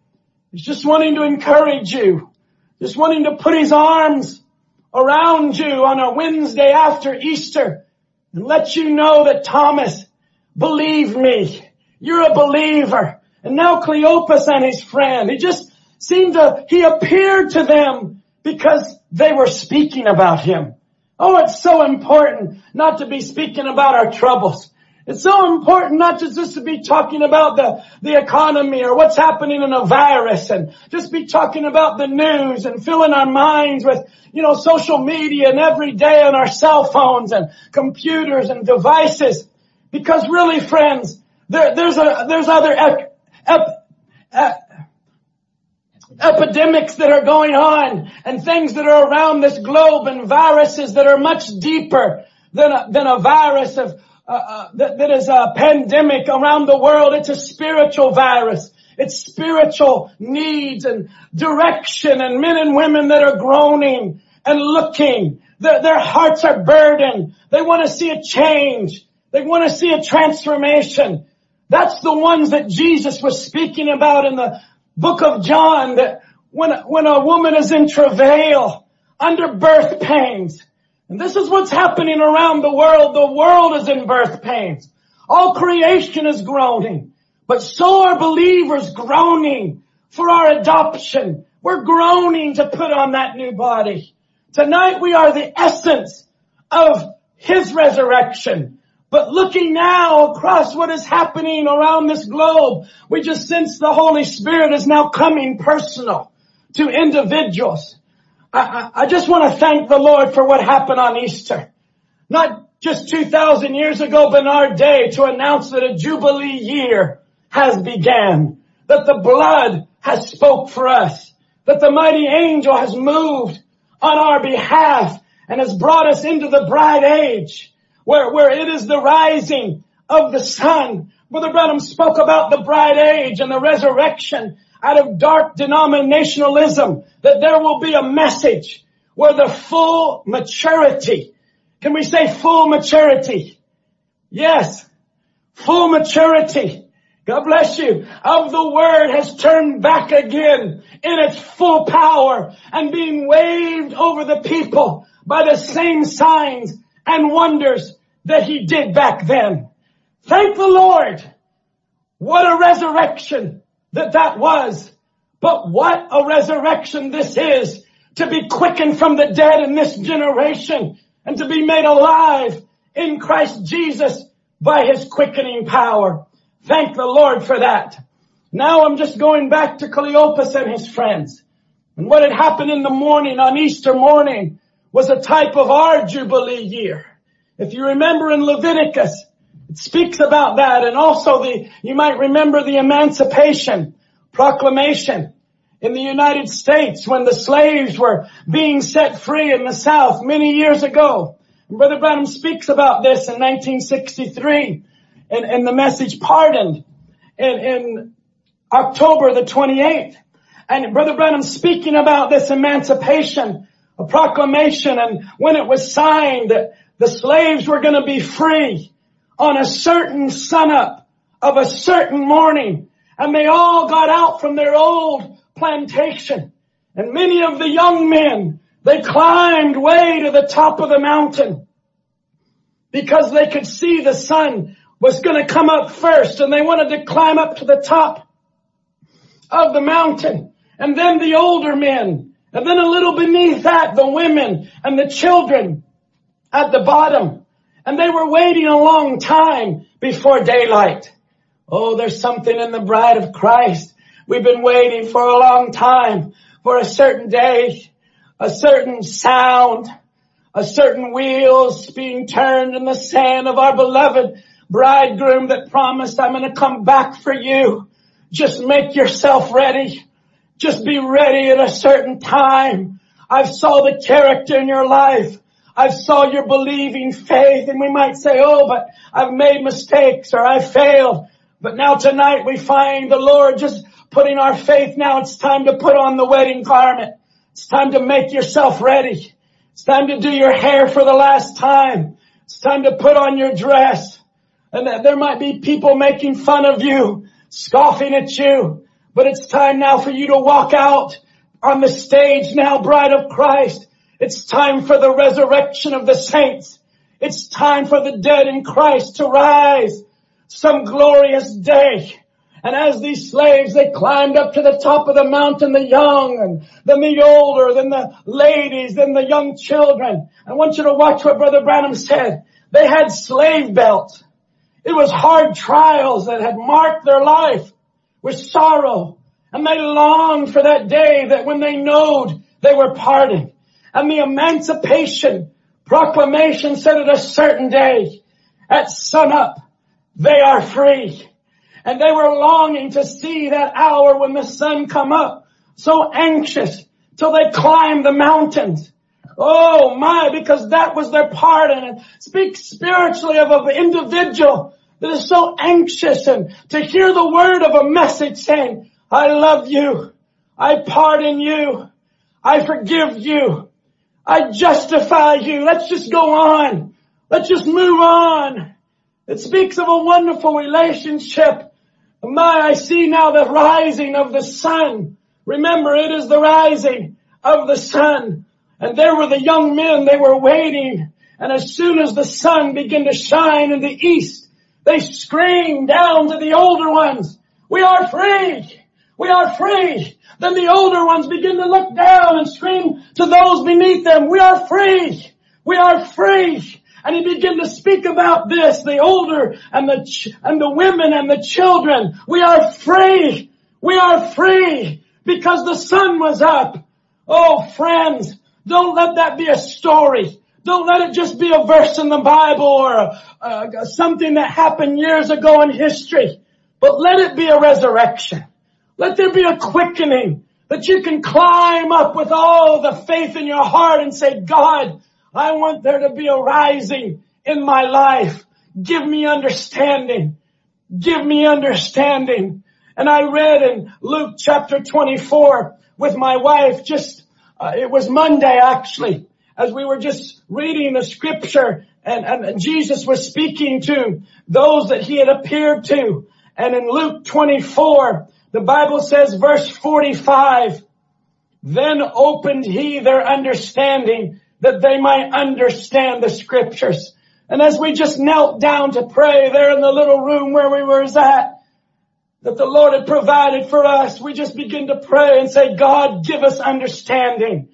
is just wanting to encourage you just wanting to put his arms around you on a Wednesday after Easter and let you know that Thomas, believe me, you're a believer. And now Cleopas and his friend, he just seemed to, he appeared to them because they were speaking about him. Oh, it's so important not to be speaking about our troubles. It's so important not to just to be talking about the, the economy or what's happening in a virus and just be talking about the news and filling our minds with, you know, social media and every day on our cell phones and computers and devices. Because really friends, there, there's a, there's other ep, ep, ep, epidemics that are going on and things that are around this globe and viruses that are much deeper than a, than a virus of, uh, uh, that, that is a pandemic around the world. It's a spiritual virus. It's spiritual needs and direction and men and women that are groaning and looking. Their, their hearts are burdened. They want to see a change. They want to see a transformation. That's the ones that Jesus was speaking about in the book of John that when, when a woman is in travail under birth pains, and this is what's happening around the world. The world is in birth pains. All creation is groaning, but so are believers groaning for our adoption. We're groaning to put on that new body. Tonight we are the essence of His resurrection. But looking now across what is happening around this globe, we just sense the Holy Spirit is now coming personal to individuals. I, I, I just want to thank the Lord for what happened on Easter. Not just 2,000 years ago, but our day to announce that a Jubilee year has began. That the blood has spoke for us. That the mighty angel has moved on our behalf and has brought us into the bright age where, where it is the rising of the sun. Brother Branham spoke about the bright age and the resurrection out of dark denominationalism that there will be a message where the full maturity, can we say full maturity? Yes, full maturity. God bless you. Of the word has turned back again in its full power and being waved over the people by the same signs and wonders that he did back then. Thank the Lord. What a resurrection that that was. But what a resurrection this is to be quickened from the dead in this generation and to be made alive in Christ Jesus by his quickening power. Thank the Lord for that. Now I'm just going back to Cleopas and his friends. And what had happened in the morning on Easter morning was a type of our Jubilee year. If you remember in Leviticus, it speaks about that and also the, you might remember the emancipation proclamation in the United States when the slaves were being set free in the South many years ago. And Brother Branham speaks about this in 1963 and, in the message pardoned in, in October the 28th. And Brother Branham speaking about this emancipation, a proclamation and when it was signed that the slaves were going to be free on a certain sunup of a certain morning. And they all got out from their old plantation. And many of the young men, they climbed way to the top of the mountain because they could see the sun was going to come up first and they wanted to climb up to the top of the mountain. And then the older men and then a little beneath that, the women and the children at the bottom. And they were waiting a long time before daylight. Oh, there's something in the bride of Christ. We've been waiting for a long time for a certain day, a certain sound, a certain wheels being turned in the sand of our beloved bridegroom that promised I'm going to come back for you. Just make yourself ready. Just be ready at a certain time. I've saw the character in your life. I saw your believing faith and we might say, oh, but I've made mistakes or I failed. But now tonight we find the Lord just putting our faith now. It's time to put on the wedding garment. It's time to make yourself ready. It's time to do your hair for the last time. It's time to put on your dress. And there might be people making fun of you, scoffing at you, but it's time now for you to walk out on the stage now, bride of Christ, it's time for the resurrection of the saints. It's time for the dead in Christ to rise some glorious day. And as these slaves, they climbed up to the top of the mountain, the young, and then the older, then the ladies, then the young children. I want you to watch what Brother Branham said. They had slave belts. It was hard trials that had marked their life with sorrow. And they longed for that day that when they knowed they were pardoned and the emancipation proclamation said at a certain day, at sunup, they are free. And they were longing to see that hour when the sun come up, so anxious till they climbed the mountains. Oh my, because that was their pardon speak spiritually of an individual that is so anxious and to hear the word of a message saying, I love you. I pardon you. I forgive you. I justify you. Let's just go on. Let's just move on. It speaks of a wonderful relationship. My, I see now the rising of the sun. Remember, it is the rising of the sun. And there were the young men, they were waiting. And as soon as the sun began to shine in the east, they screamed down to the older ones, we are free! We are free! Then the older ones begin to look down and scream to those beneath them, we are free! We are free! And he began to speak about this, the older and the, ch- and the women and the children. We are free. We are free because the sun was up. Oh friends, don't let that be a story. Don't let it just be a verse in the Bible or uh, something that happened years ago in history. But let it be a resurrection. Let there be a quickening that you can climb up with all the faith in your heart and say, God, I want there to be a rising in my life. Give me understanding. Give me understanding. And I read in Luke chapter 24 with my wife just, uh, it was Monday actually, as we were just reading the scripture and, Jesus was speaking to those that he had appeared to. And in Luke 24, the Bible says verse 45, then opened he their understanding that they might understand the scriptures. And as we just knelt down to pray there in the little room where we were at, that the Lord had provided for us, we just begin to pray and say, God, give us understanding.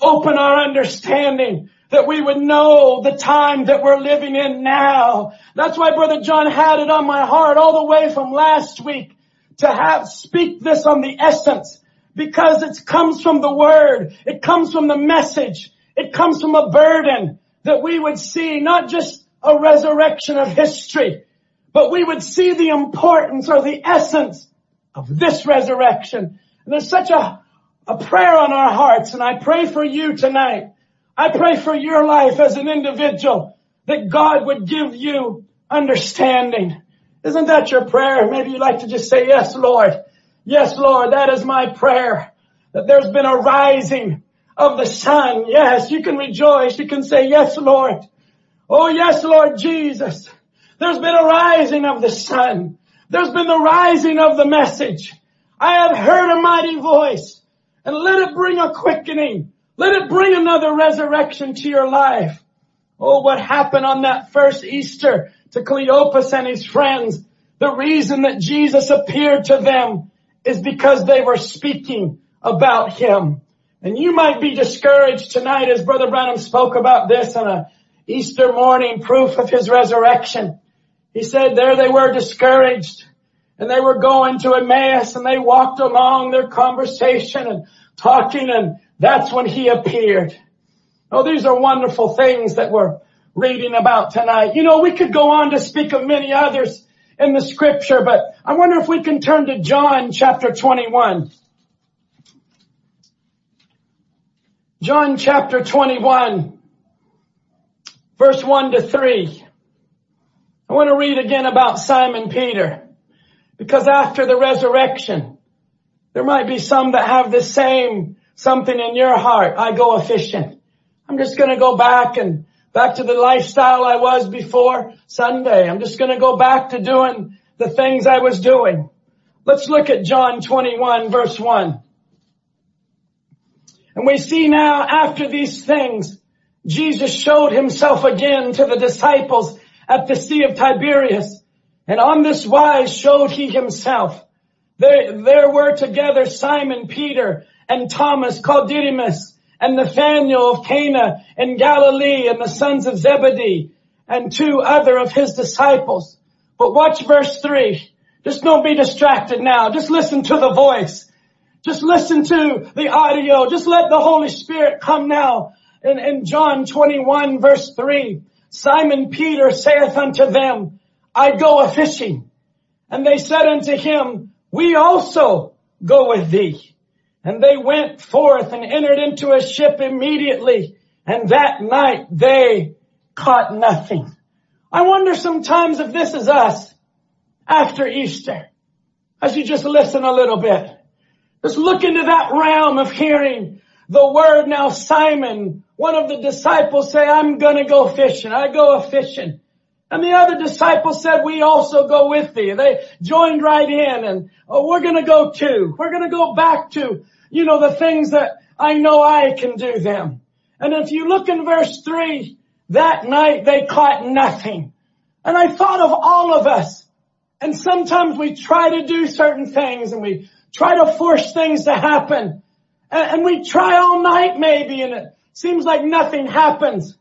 Open our understanding that we would know the time that we're living in now. That's why Brother John had it on my heart all the way from last week to have, speak this on the essence because it comes from the word. It comes from the message. It comes from a burden that we would see not just a resurrection of history, but we would see the importance or the essence of this resurrection. And there's such a, a prayer on our hearts and I pray for you tonight. I pray for your life as an individual that God would give you understanding. Isn't that your prayer? Maybe you'd like to just say, yes, Lord. Yes, Lord, that is my prayer. That there's been a rising of the sun. Yes, you can rejoice. You can say, yes, Lord. Oh, yes, Lord Jesus. There's been a rising of the sun. There's been the rising of the message. I have heard a mighty voice and let it bring a quickening. Let it bring another resurrection to your life. Oh, what happened on that first Easter to Cleopas and his friends. The reason that Jesus appeared to them is because they were speaking about him. And you might be discouraged tonight as Brother Branham spoke about this on a Easter morning proof of his resurrection. He said there they were discouraged and they were going to Emmaus and they walked along their conversation and talking and that's when he appeared. Oh, these are wonderful things that we're reading about tonight. You know, we could go on to speak of many others in the scripture, but I wonder if we can turn to John chapter 21. John chapter 21, verse 1 to 3. I want to read again about Simon Peter because after the resurrection, there might be some that have the same something in your heart. I go fishing. I'm just going to go back and back to the lifestyle I was before Sunday. I'm just going to go back to doing the things I was doing. Let's look at John 21 verse 1. And we see now after these things, Jesus showed himself again to the disciples at the Sea of Tiberias. And on this wise showed he himself. There, there were together Simon Peter and Thomas called Didymus and Nathanael of Cana in Galilee and the sons of Zebedee and two other of his disciples. But watch verse three. Just don't be distracted now. Just listen to the voice. Just listen to the audio. Just let the Holy Spirit come now. In, in John 21 verse 3, Simon Peter saith unto them, I go a fishing. And they said unto him, we also go with thee. And they went forth and entered into a ship immediately. And that night they caught nothing. I wonder sometimes if this is us after Easter. As you just listen a little bit. Just look into that realm of hearing the word now Simon, one of the disciples say, I'm gonna go fishing. I go a fishing. And the other disciples said, we also go with thee. They joined right in and oh, we're gonna go too. We're gonna go back to you know, the things that I know I can do them. And if you look in verse three, that night they caught nothing. And I thought of all of us. And sometimes we try to do certain things and we try to force things to happen. And, we try all night maybe and it seems like nothing happens.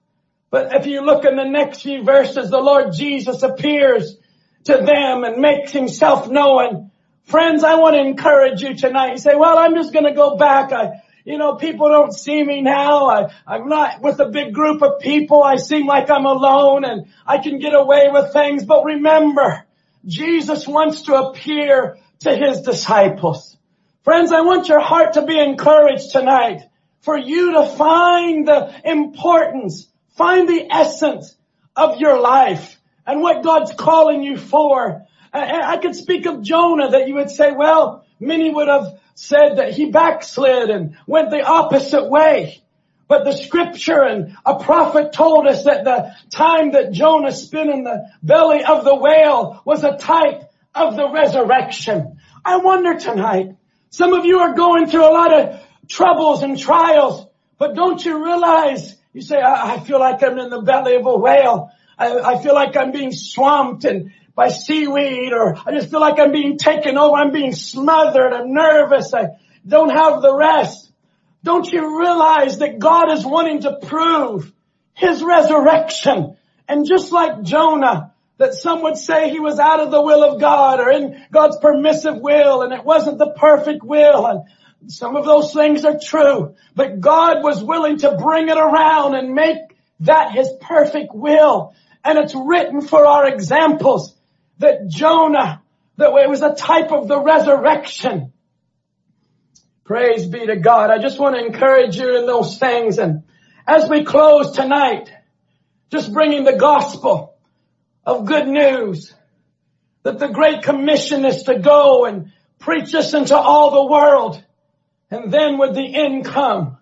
But if you look in the next few verses, the Lord Jesus appears to them and makes himself known. Friends, I want to encourage you tonight. You say, well, I'm just going to go back. I, you know, people don't see me now. I, I'm not with a big group of people. I seem like I'm alone and I can get away with things. But remember, Jesus wants to appear to his disciples. Friends, I want your heart to be encouraged tonight for you to find the importance, find the essence of your life and what God's calling you for. I, I could speak of Jonah that you would say, well, many would have said that he backslid and went the opposite way. But the scripture and a prophet told us that the time that Jonah spent in the belly of the whale was a type of the resurrection. I wonder tonight, some of you are going through a lot of troubles and trials, but don't you realize, you say, I, feel like I'm in the belly of a whale. I, feel like I'm being swamped by seaweed or I just feel like I'm being taken over. I'm being smothered. I'm nervous. I don't have the rest. Don't you realize that God is wanting to prove his resurrection? And just like Jonah, that some would say he was out of the will of God or in God's permissive will and it wasn't the perfect will and some of those things are true, but God was willing to bring it around and make that his perfect will. And it's written for our examples that Jonah, that it was a type of the resurrection. Praise be to God. I just want to encourage you in those things. And as we close tonight, just bringing the gospel of good news that the great commission is to go and preach this into all the world. And then with the end come.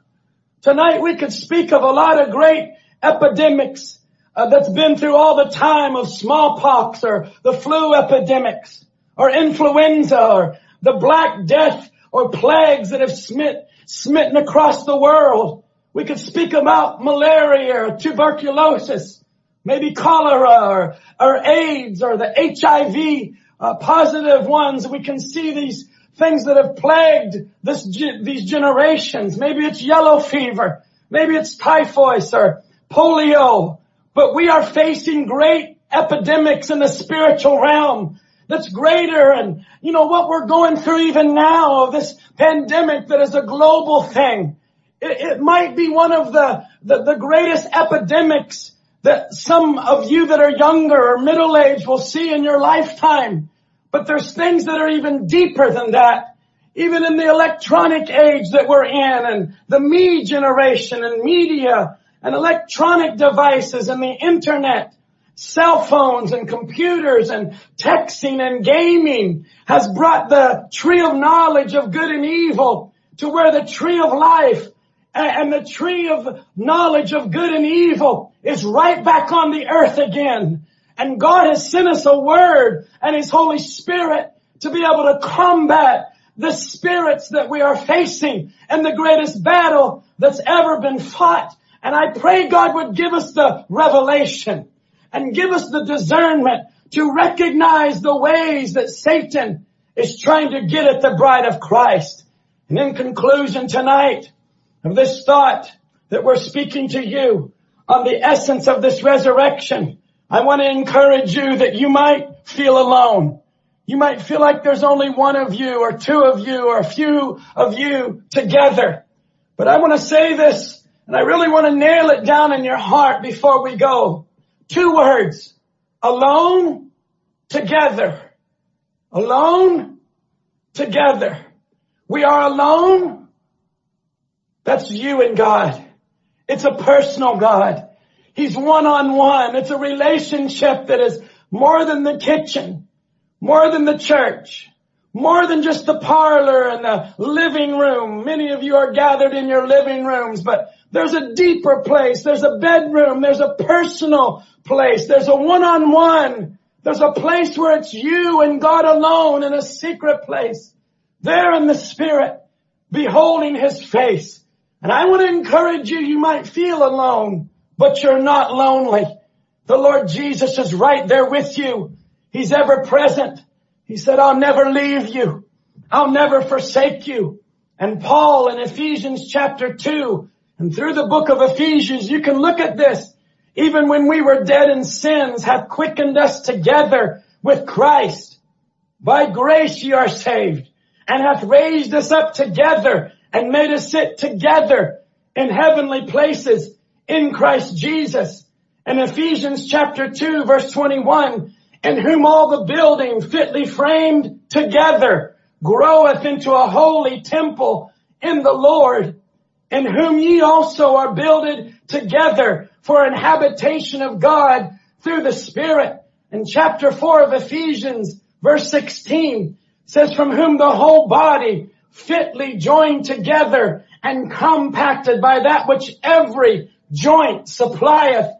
Tonight we could speak of a lot of great epidemics uh, that's been through all the time of smallpox or the flu epidemics or influenza or the black death or plagues that have smit, smitten across the world. We could speak about malaria or tuberculosis, maybe cholera or, or AIDS or the HIV uh, positive ones. We can see these things that have plagued this, these generations. Maybe it's yellow fever. Maybe it's typhoid or polio. But we are facing great epidemics in the spiritual realm that's greater and you know what we're going through even now this pandemic that is a global thing. It, it might be one of the, the, the greatest epidemics that some of you that are younger or middle aged will see in your lifetime. But there's things that are even deeper than that. Even in the electronic age that we're in and the me generation and media and electronic devices and the internet, cell phones and computers and texting and gaming has brought the tree of knowledge of good and evil to where the tree of life and the tree of knowledge of good and evil is right back on the earth again. And God has sent us a word and His Holy Spirit to be able to combat the spirits that we are facing and the greatest battle that's ever been fought and I pray God would give us the revelation and give us the discernment to recognize the ways that Satan is trying to get at the bride of Christ. And in conclusion tonight of this thought that we're speaking to you on the essence of this resurrection, I want to encourage you that you might feel alone. You might feel like there's only one of you or two of you or a few of you together. But I want to say this and I really want to nail it down in your heart before we go. Two words. Alone, together. Alone, together. We are alone. That's you and God. It's a personal God. He's one on one. It's a relationship that is more than the kitchen, more than the church, more than just the parlor and the living room. Many of you are gathered in your living rooms, but there's a deeper place. There's a bedroom. There's a personal place. There's a one-on-one. There's a place where it's you and God alone in a secret place. There in the spirit, beholding his face. And I want to encourage you, you might feel alone, but you're not lonely. The Lord Jesus is right there with you. He's ever present. He said, I'll never leave you. I'll never forsake you. And Paul in Ephesians chapter 2 and through the book of Ephesians, you can look at this. even when we were dead in sins, hath quickened us together with Christ. By grace ye are saved, and hath raised us up together, and made us sit together in heavenly places in Christ Jesus. In Ephesians chapter 2 verse 21, in whom all the building fitly framed together groweth into a holy temple in the Lord, in whom ye also are builded together for an habitation of God through the Spirit. In chapter 4 of Ephesians, verse 16, says, from whom the whole body fitly joined together and compacted by that which every joint supplieth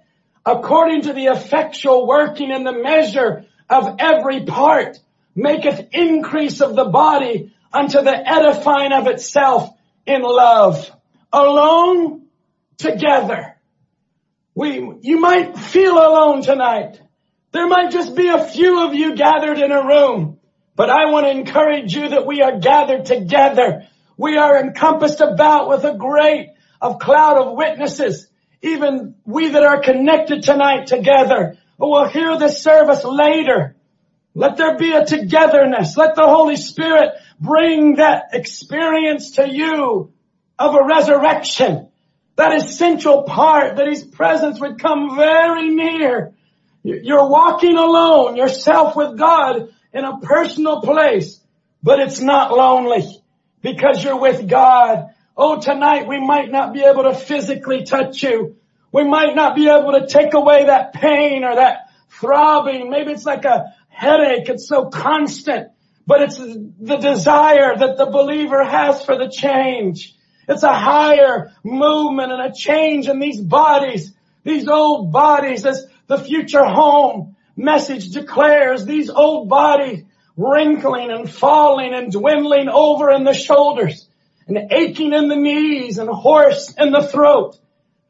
according to the effectual working in the measure of every part maketh increase of the body unto the edifying of itself in love. Alone, together. We, you might feel alone tonight. There might just be a few of you gathered in a room, but I want to encourage you that we are gathered together. We are encompassed about with a great of cloud of witnesses. Even we that are connected tonight together who will hear this service later. Let there be a togetherness. Let the Holy Spirit bring that experience to you of a resurrection. That essential part that His presence would come very near. You're walking alone, yourself with God in a personal place, but it's not lonely because you're with God. Oh, tonight we might not be able to physically touch you. We might not be able to take away that pain or that throbbing. Maybe it's like a headache. It's so constant, but it's the desire that the believer has for the change. It's a higher movement and a change in these bodies, these old bodies as the future home message declares these old bodies wrinkling and falling and dwindling over in the shoulders and aching in the knees and hoarse in the throat.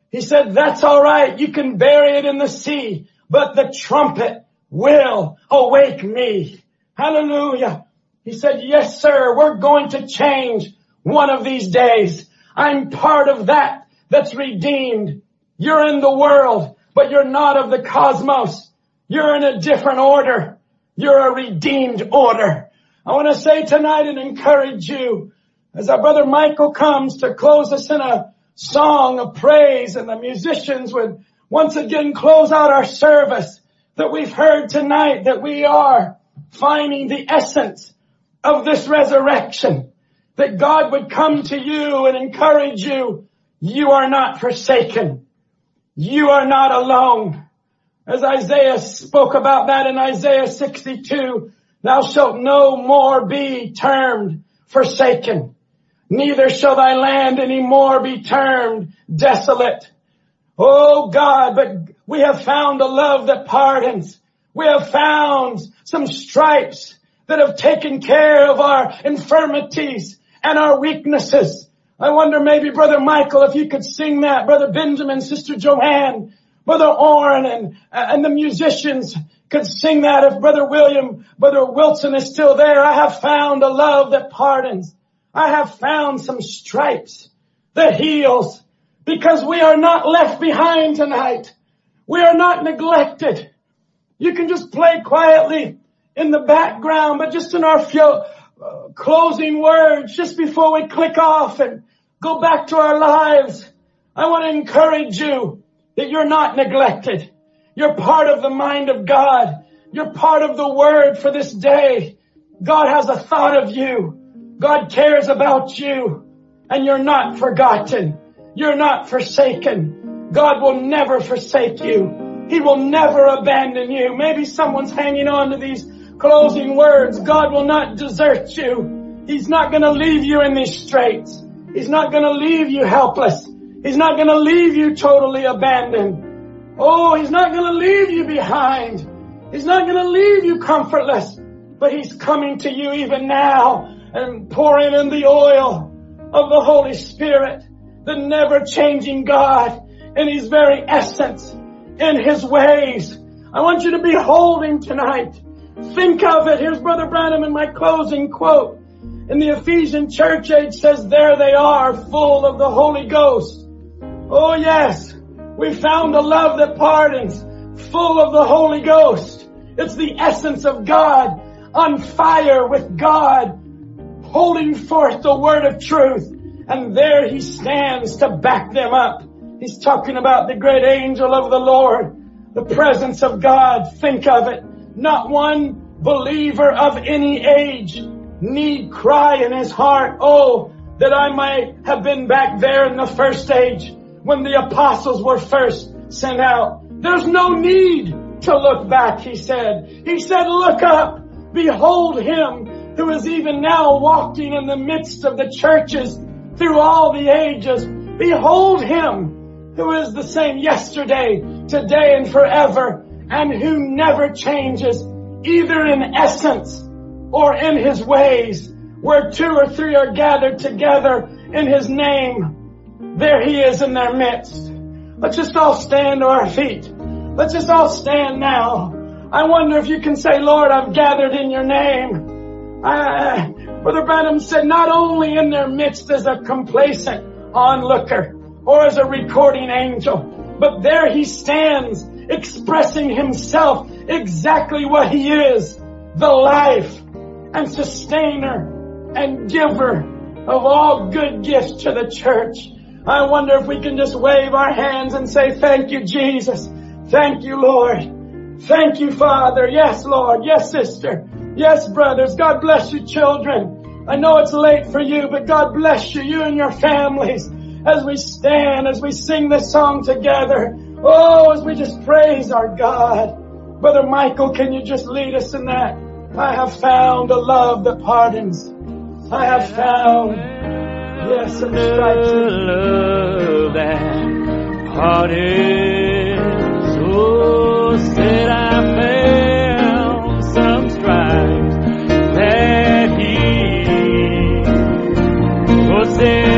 He said, that's all right. You can bury it in the sea, but the trumpet will awake me. Hallelujah. He said, yes, sir, we're going to change one of these days. I'm part of that that's redeemed. You're in the world, but you're not of the cosmos. You're in a different order. You're a redeemed order. I want to say tonight and encourage you as our brother Michael comes to close us in a song of praise and the musicians would once again close out our service that we've heard tonight that we are finding the essence of this resurrection. That God would come to you and encourage you. You are not forsaken. You are not alone. As Isaiah spoke about that in Isaiah 62, thou shalt no more be termed forsaken. Neither shall thy land any more be termed desolate. Oh God, but we have found a love that pardons. We have found some stripes that have taken care of our infirmities and our weaknesses. I wonder maybe Brother Michael, if you could sing that, Brother Benjamin, Sister Joanne, Brother Orrin and, and the musicians could sing that if Brother William, Brother Wilson is still there. I have found a love that pardons. I have found some stripes that heals because we are not left behind tonight. We are not neglected. You can just play quietly in the background, but just in our few, uh, closing words, just before we click off and go back to our lives, I want to encourage you that you're not neglected. You're part of the mind of God. You're part of the word for this day. God has a thought of you. God cares about you and you're not forgotten. You're not forsaken. God will never forsake you. He will never abandon you. Maybe someone's hanging on to these closing words. God will not desert you. He's not going to leave you in these straits. He's not going to leave you helpless. He's not going to leave you totally abandoned. Oh, He's not going to leave you behind. He's not going to leave you comfortless, but He's coming to you even now and pouring in the oil of the Holy Spirit, the never changing God in His very essence, in His ways. I want you to behold Him tonight. Think of it. Here's Brother Branham in my closing quote. In the Ephesian church age says, there they are, full of the Holy Ghost. Oh yes, We found a love that pardons, full of the Holy Ghost. It's the essence of God, on fire with God, holding forth the word of truth. And there he stands to back them up. He's talking about the great angel of the Lord, the presence of God. Think of it. Not one believer of any age need cry in his heart, oh, that I might have been back there in the first age when the apostles were first sent out. There's no need to look back, he said. He said, look up, behold him who is even now walking in the midst of the churches through all the ages. Behold him who is the same yesterday, today, and forever, and who never changes, either in essence or in his ways. Where two or three are gathered together in his name, there he is in their midst. Let's just all stand to our feet. Let's just all stand now. I wonder if you can say, Lord, I've gathered in your name. Uh, Brother Branham said, not only in their midst as a complacent onlooker or as a recording angel, but there he stands expressing himself exactly what he is, the life and sustainer and giver of all good gifts to the church. I wonder if we can just wave our hands and say, thank you, Jesus. Thank you, Lord. Thank you, Father. Yes, Lord. Yes, sister. Yes, brothers. God bless you, children. I know it's late for you, but God bless you, you and your families, as we stand, as we sing this song together. Oh, as we just praise our God. Brother Michael, can you just lead us in that? I have found a love that pardons. I have found, yes, the stripes of love that pardons. Oh, said I Oh,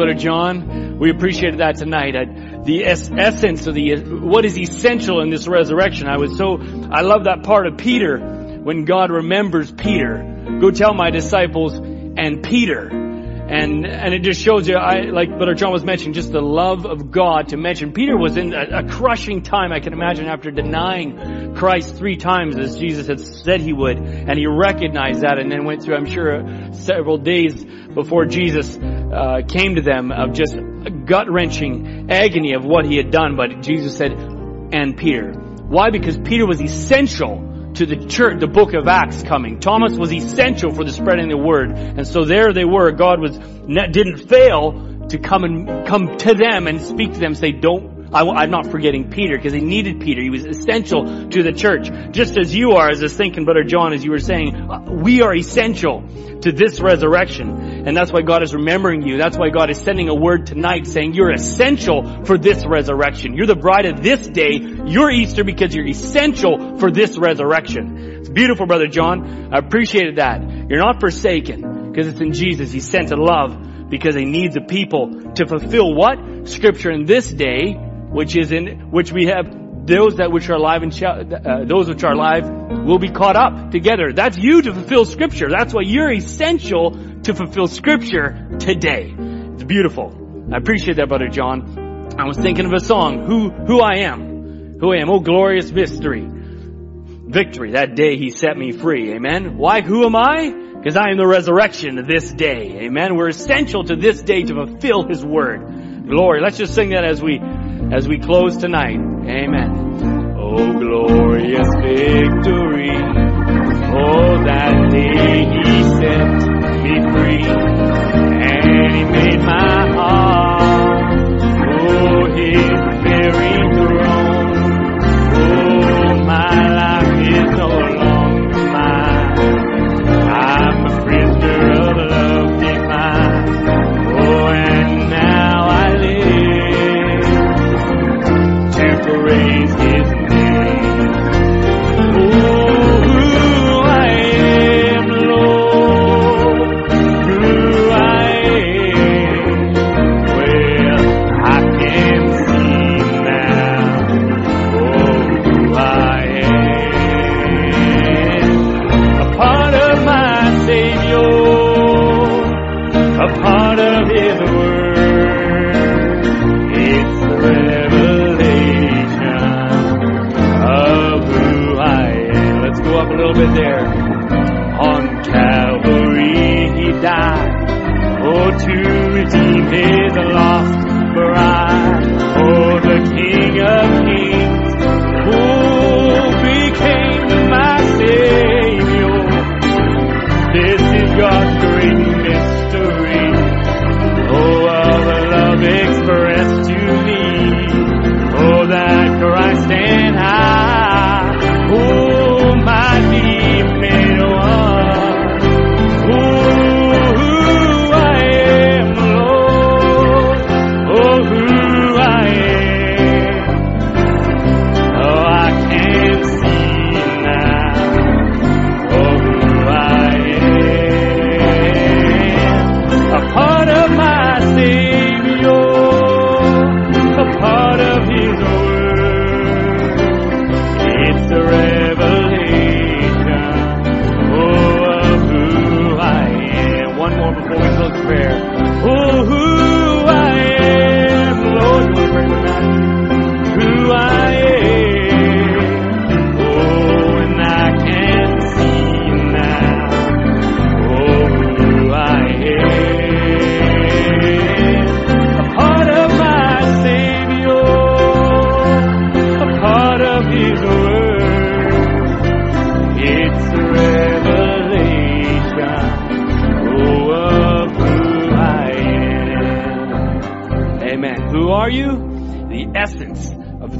Brother John. We appreciated that tonight. Uh, the es- essence of the what is essential in this resurrection. I was so I love that part of Peter when God remembers Peter. Go tell my disciples and Peter. And, and it just shows you, I, like Brother John was mentioning, just the love of God to mention. Peter was in a, a crushing time, I can imagine, after denying Christ three times as Jesus had said he would. And he recognized that and then went through, I'm sure, several days before Jesus uh, came to them of just gut wrenching agony of what he had done. But Jesus said, and Peter. Why? Because Peter was essential to the church, the book of Acts coming. Thomas was essential for the spreading the word. And so there they were. God was, didn't fail to come and come to them and speak to them, say, don't I, am not forgetting Peter because he needed Peter. He was essential to the church. Just as you are, as I was thinking, Brother John, as you were saying, uh, we are essential to this resurrection. And that's why God is remembering you. That's why God is sending a word tonight saying you're essential for this resurrection. You're the bride of this day. You're Easter because you're essential for this resurrection. It's beautiful, Brother John. I appreciated that. You're not forsaken because it's in Jesus. He sent to love because he needs a people to fulfill what? Scripture in this day, which is in, which we have those that which are alive and shall, uh, those which are alive will be caught up together. That's you to fulfill scripture. That's why you're essential to fulfill scripture today. It's beautiful. I appreciate that, Brother John. I was thinking of a song, who, who I am. Who I am. Oh, glorious mystery. Victory. That day he set me free. Amen. Why? Who am I? Because I am the resurrection of this day. Amen. We're essential to this day to fulfill his word. Glory. Let's just sing that as we as we close tonight. Amen. Oh, glorious victory. Oh, that day he set me free and he made my heart. Oh, his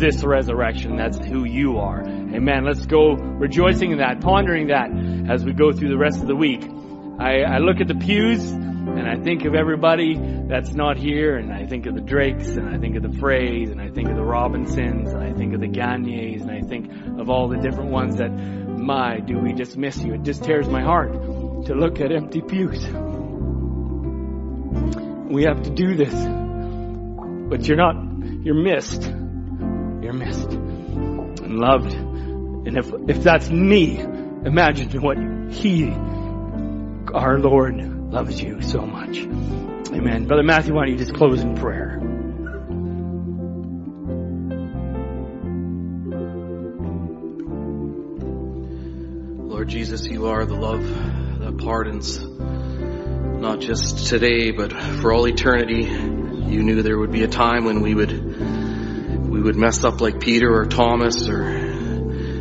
this resurrection. That's who you are. Amen. Let's go rejoicing in that, pondering that as we go through the rest of the week. I, I look at the pews and I think of everybody that's not here and I think of the Drakes and I think of the Frays and I think of the Robinsons and I think of the Gagnes and I think of all the different ones that, my, do we just miss you. It just tears my heart to look at empty pews. We have to do this. But you're not, you're missed. You're missed and loved. And if, if that's me, imagine what he, our Lord, loves you so much. Amen. Brother Matthew, why don't you just close in prayer? Lord Jesus, you are the love that pardons, not just today, but for all eternity. You knew there would be a time when we would, we would mess up like Peter or Thomas or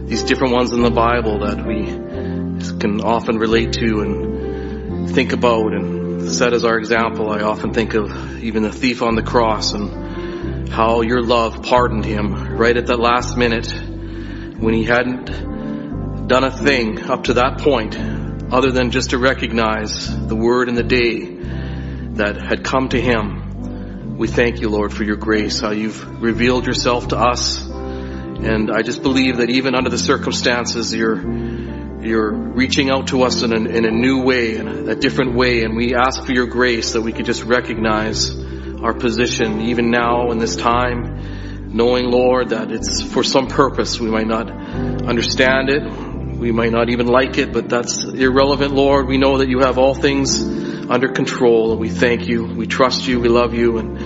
these different ones in the Bible that we can often relate to and think about and set as our example. I often think of even the thief on the cross and how your love pardoned him right at that last minute when he hadn't done a thing up to that point other than just to recognize the word and the day that had come to him. We thank you, Lord, for your grace, how you've revealed yourself to us. And I just believe that even under the circumstances, you're, you're reaching out to us in a, in a new way, in a, different way. And we ask for your grace that we could just recognize our position even now in this time, knowing, Lord, that it's for some purpose. We might not understand it. We might not even like it, but that's irrelevant, Lord. We know that you have all things under control and we thank you. We trust you. We love you and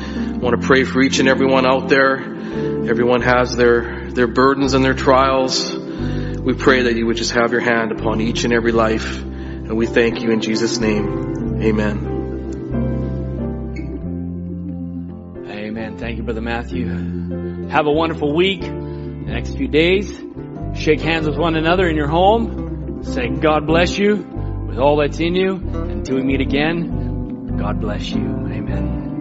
want to pray for each and everyone out there. Everyone has their, their burdens and their trials. We pray that you would just have your hand upon each and every life. And we thank you in Jesus' name. Amen. Amen. Thank you, Brother Matthew. Have a wonderful week. The next few days. Shake hands with one another in your home. Say, God bless you with all that's in you. Until we meet again, God bless you. Amen.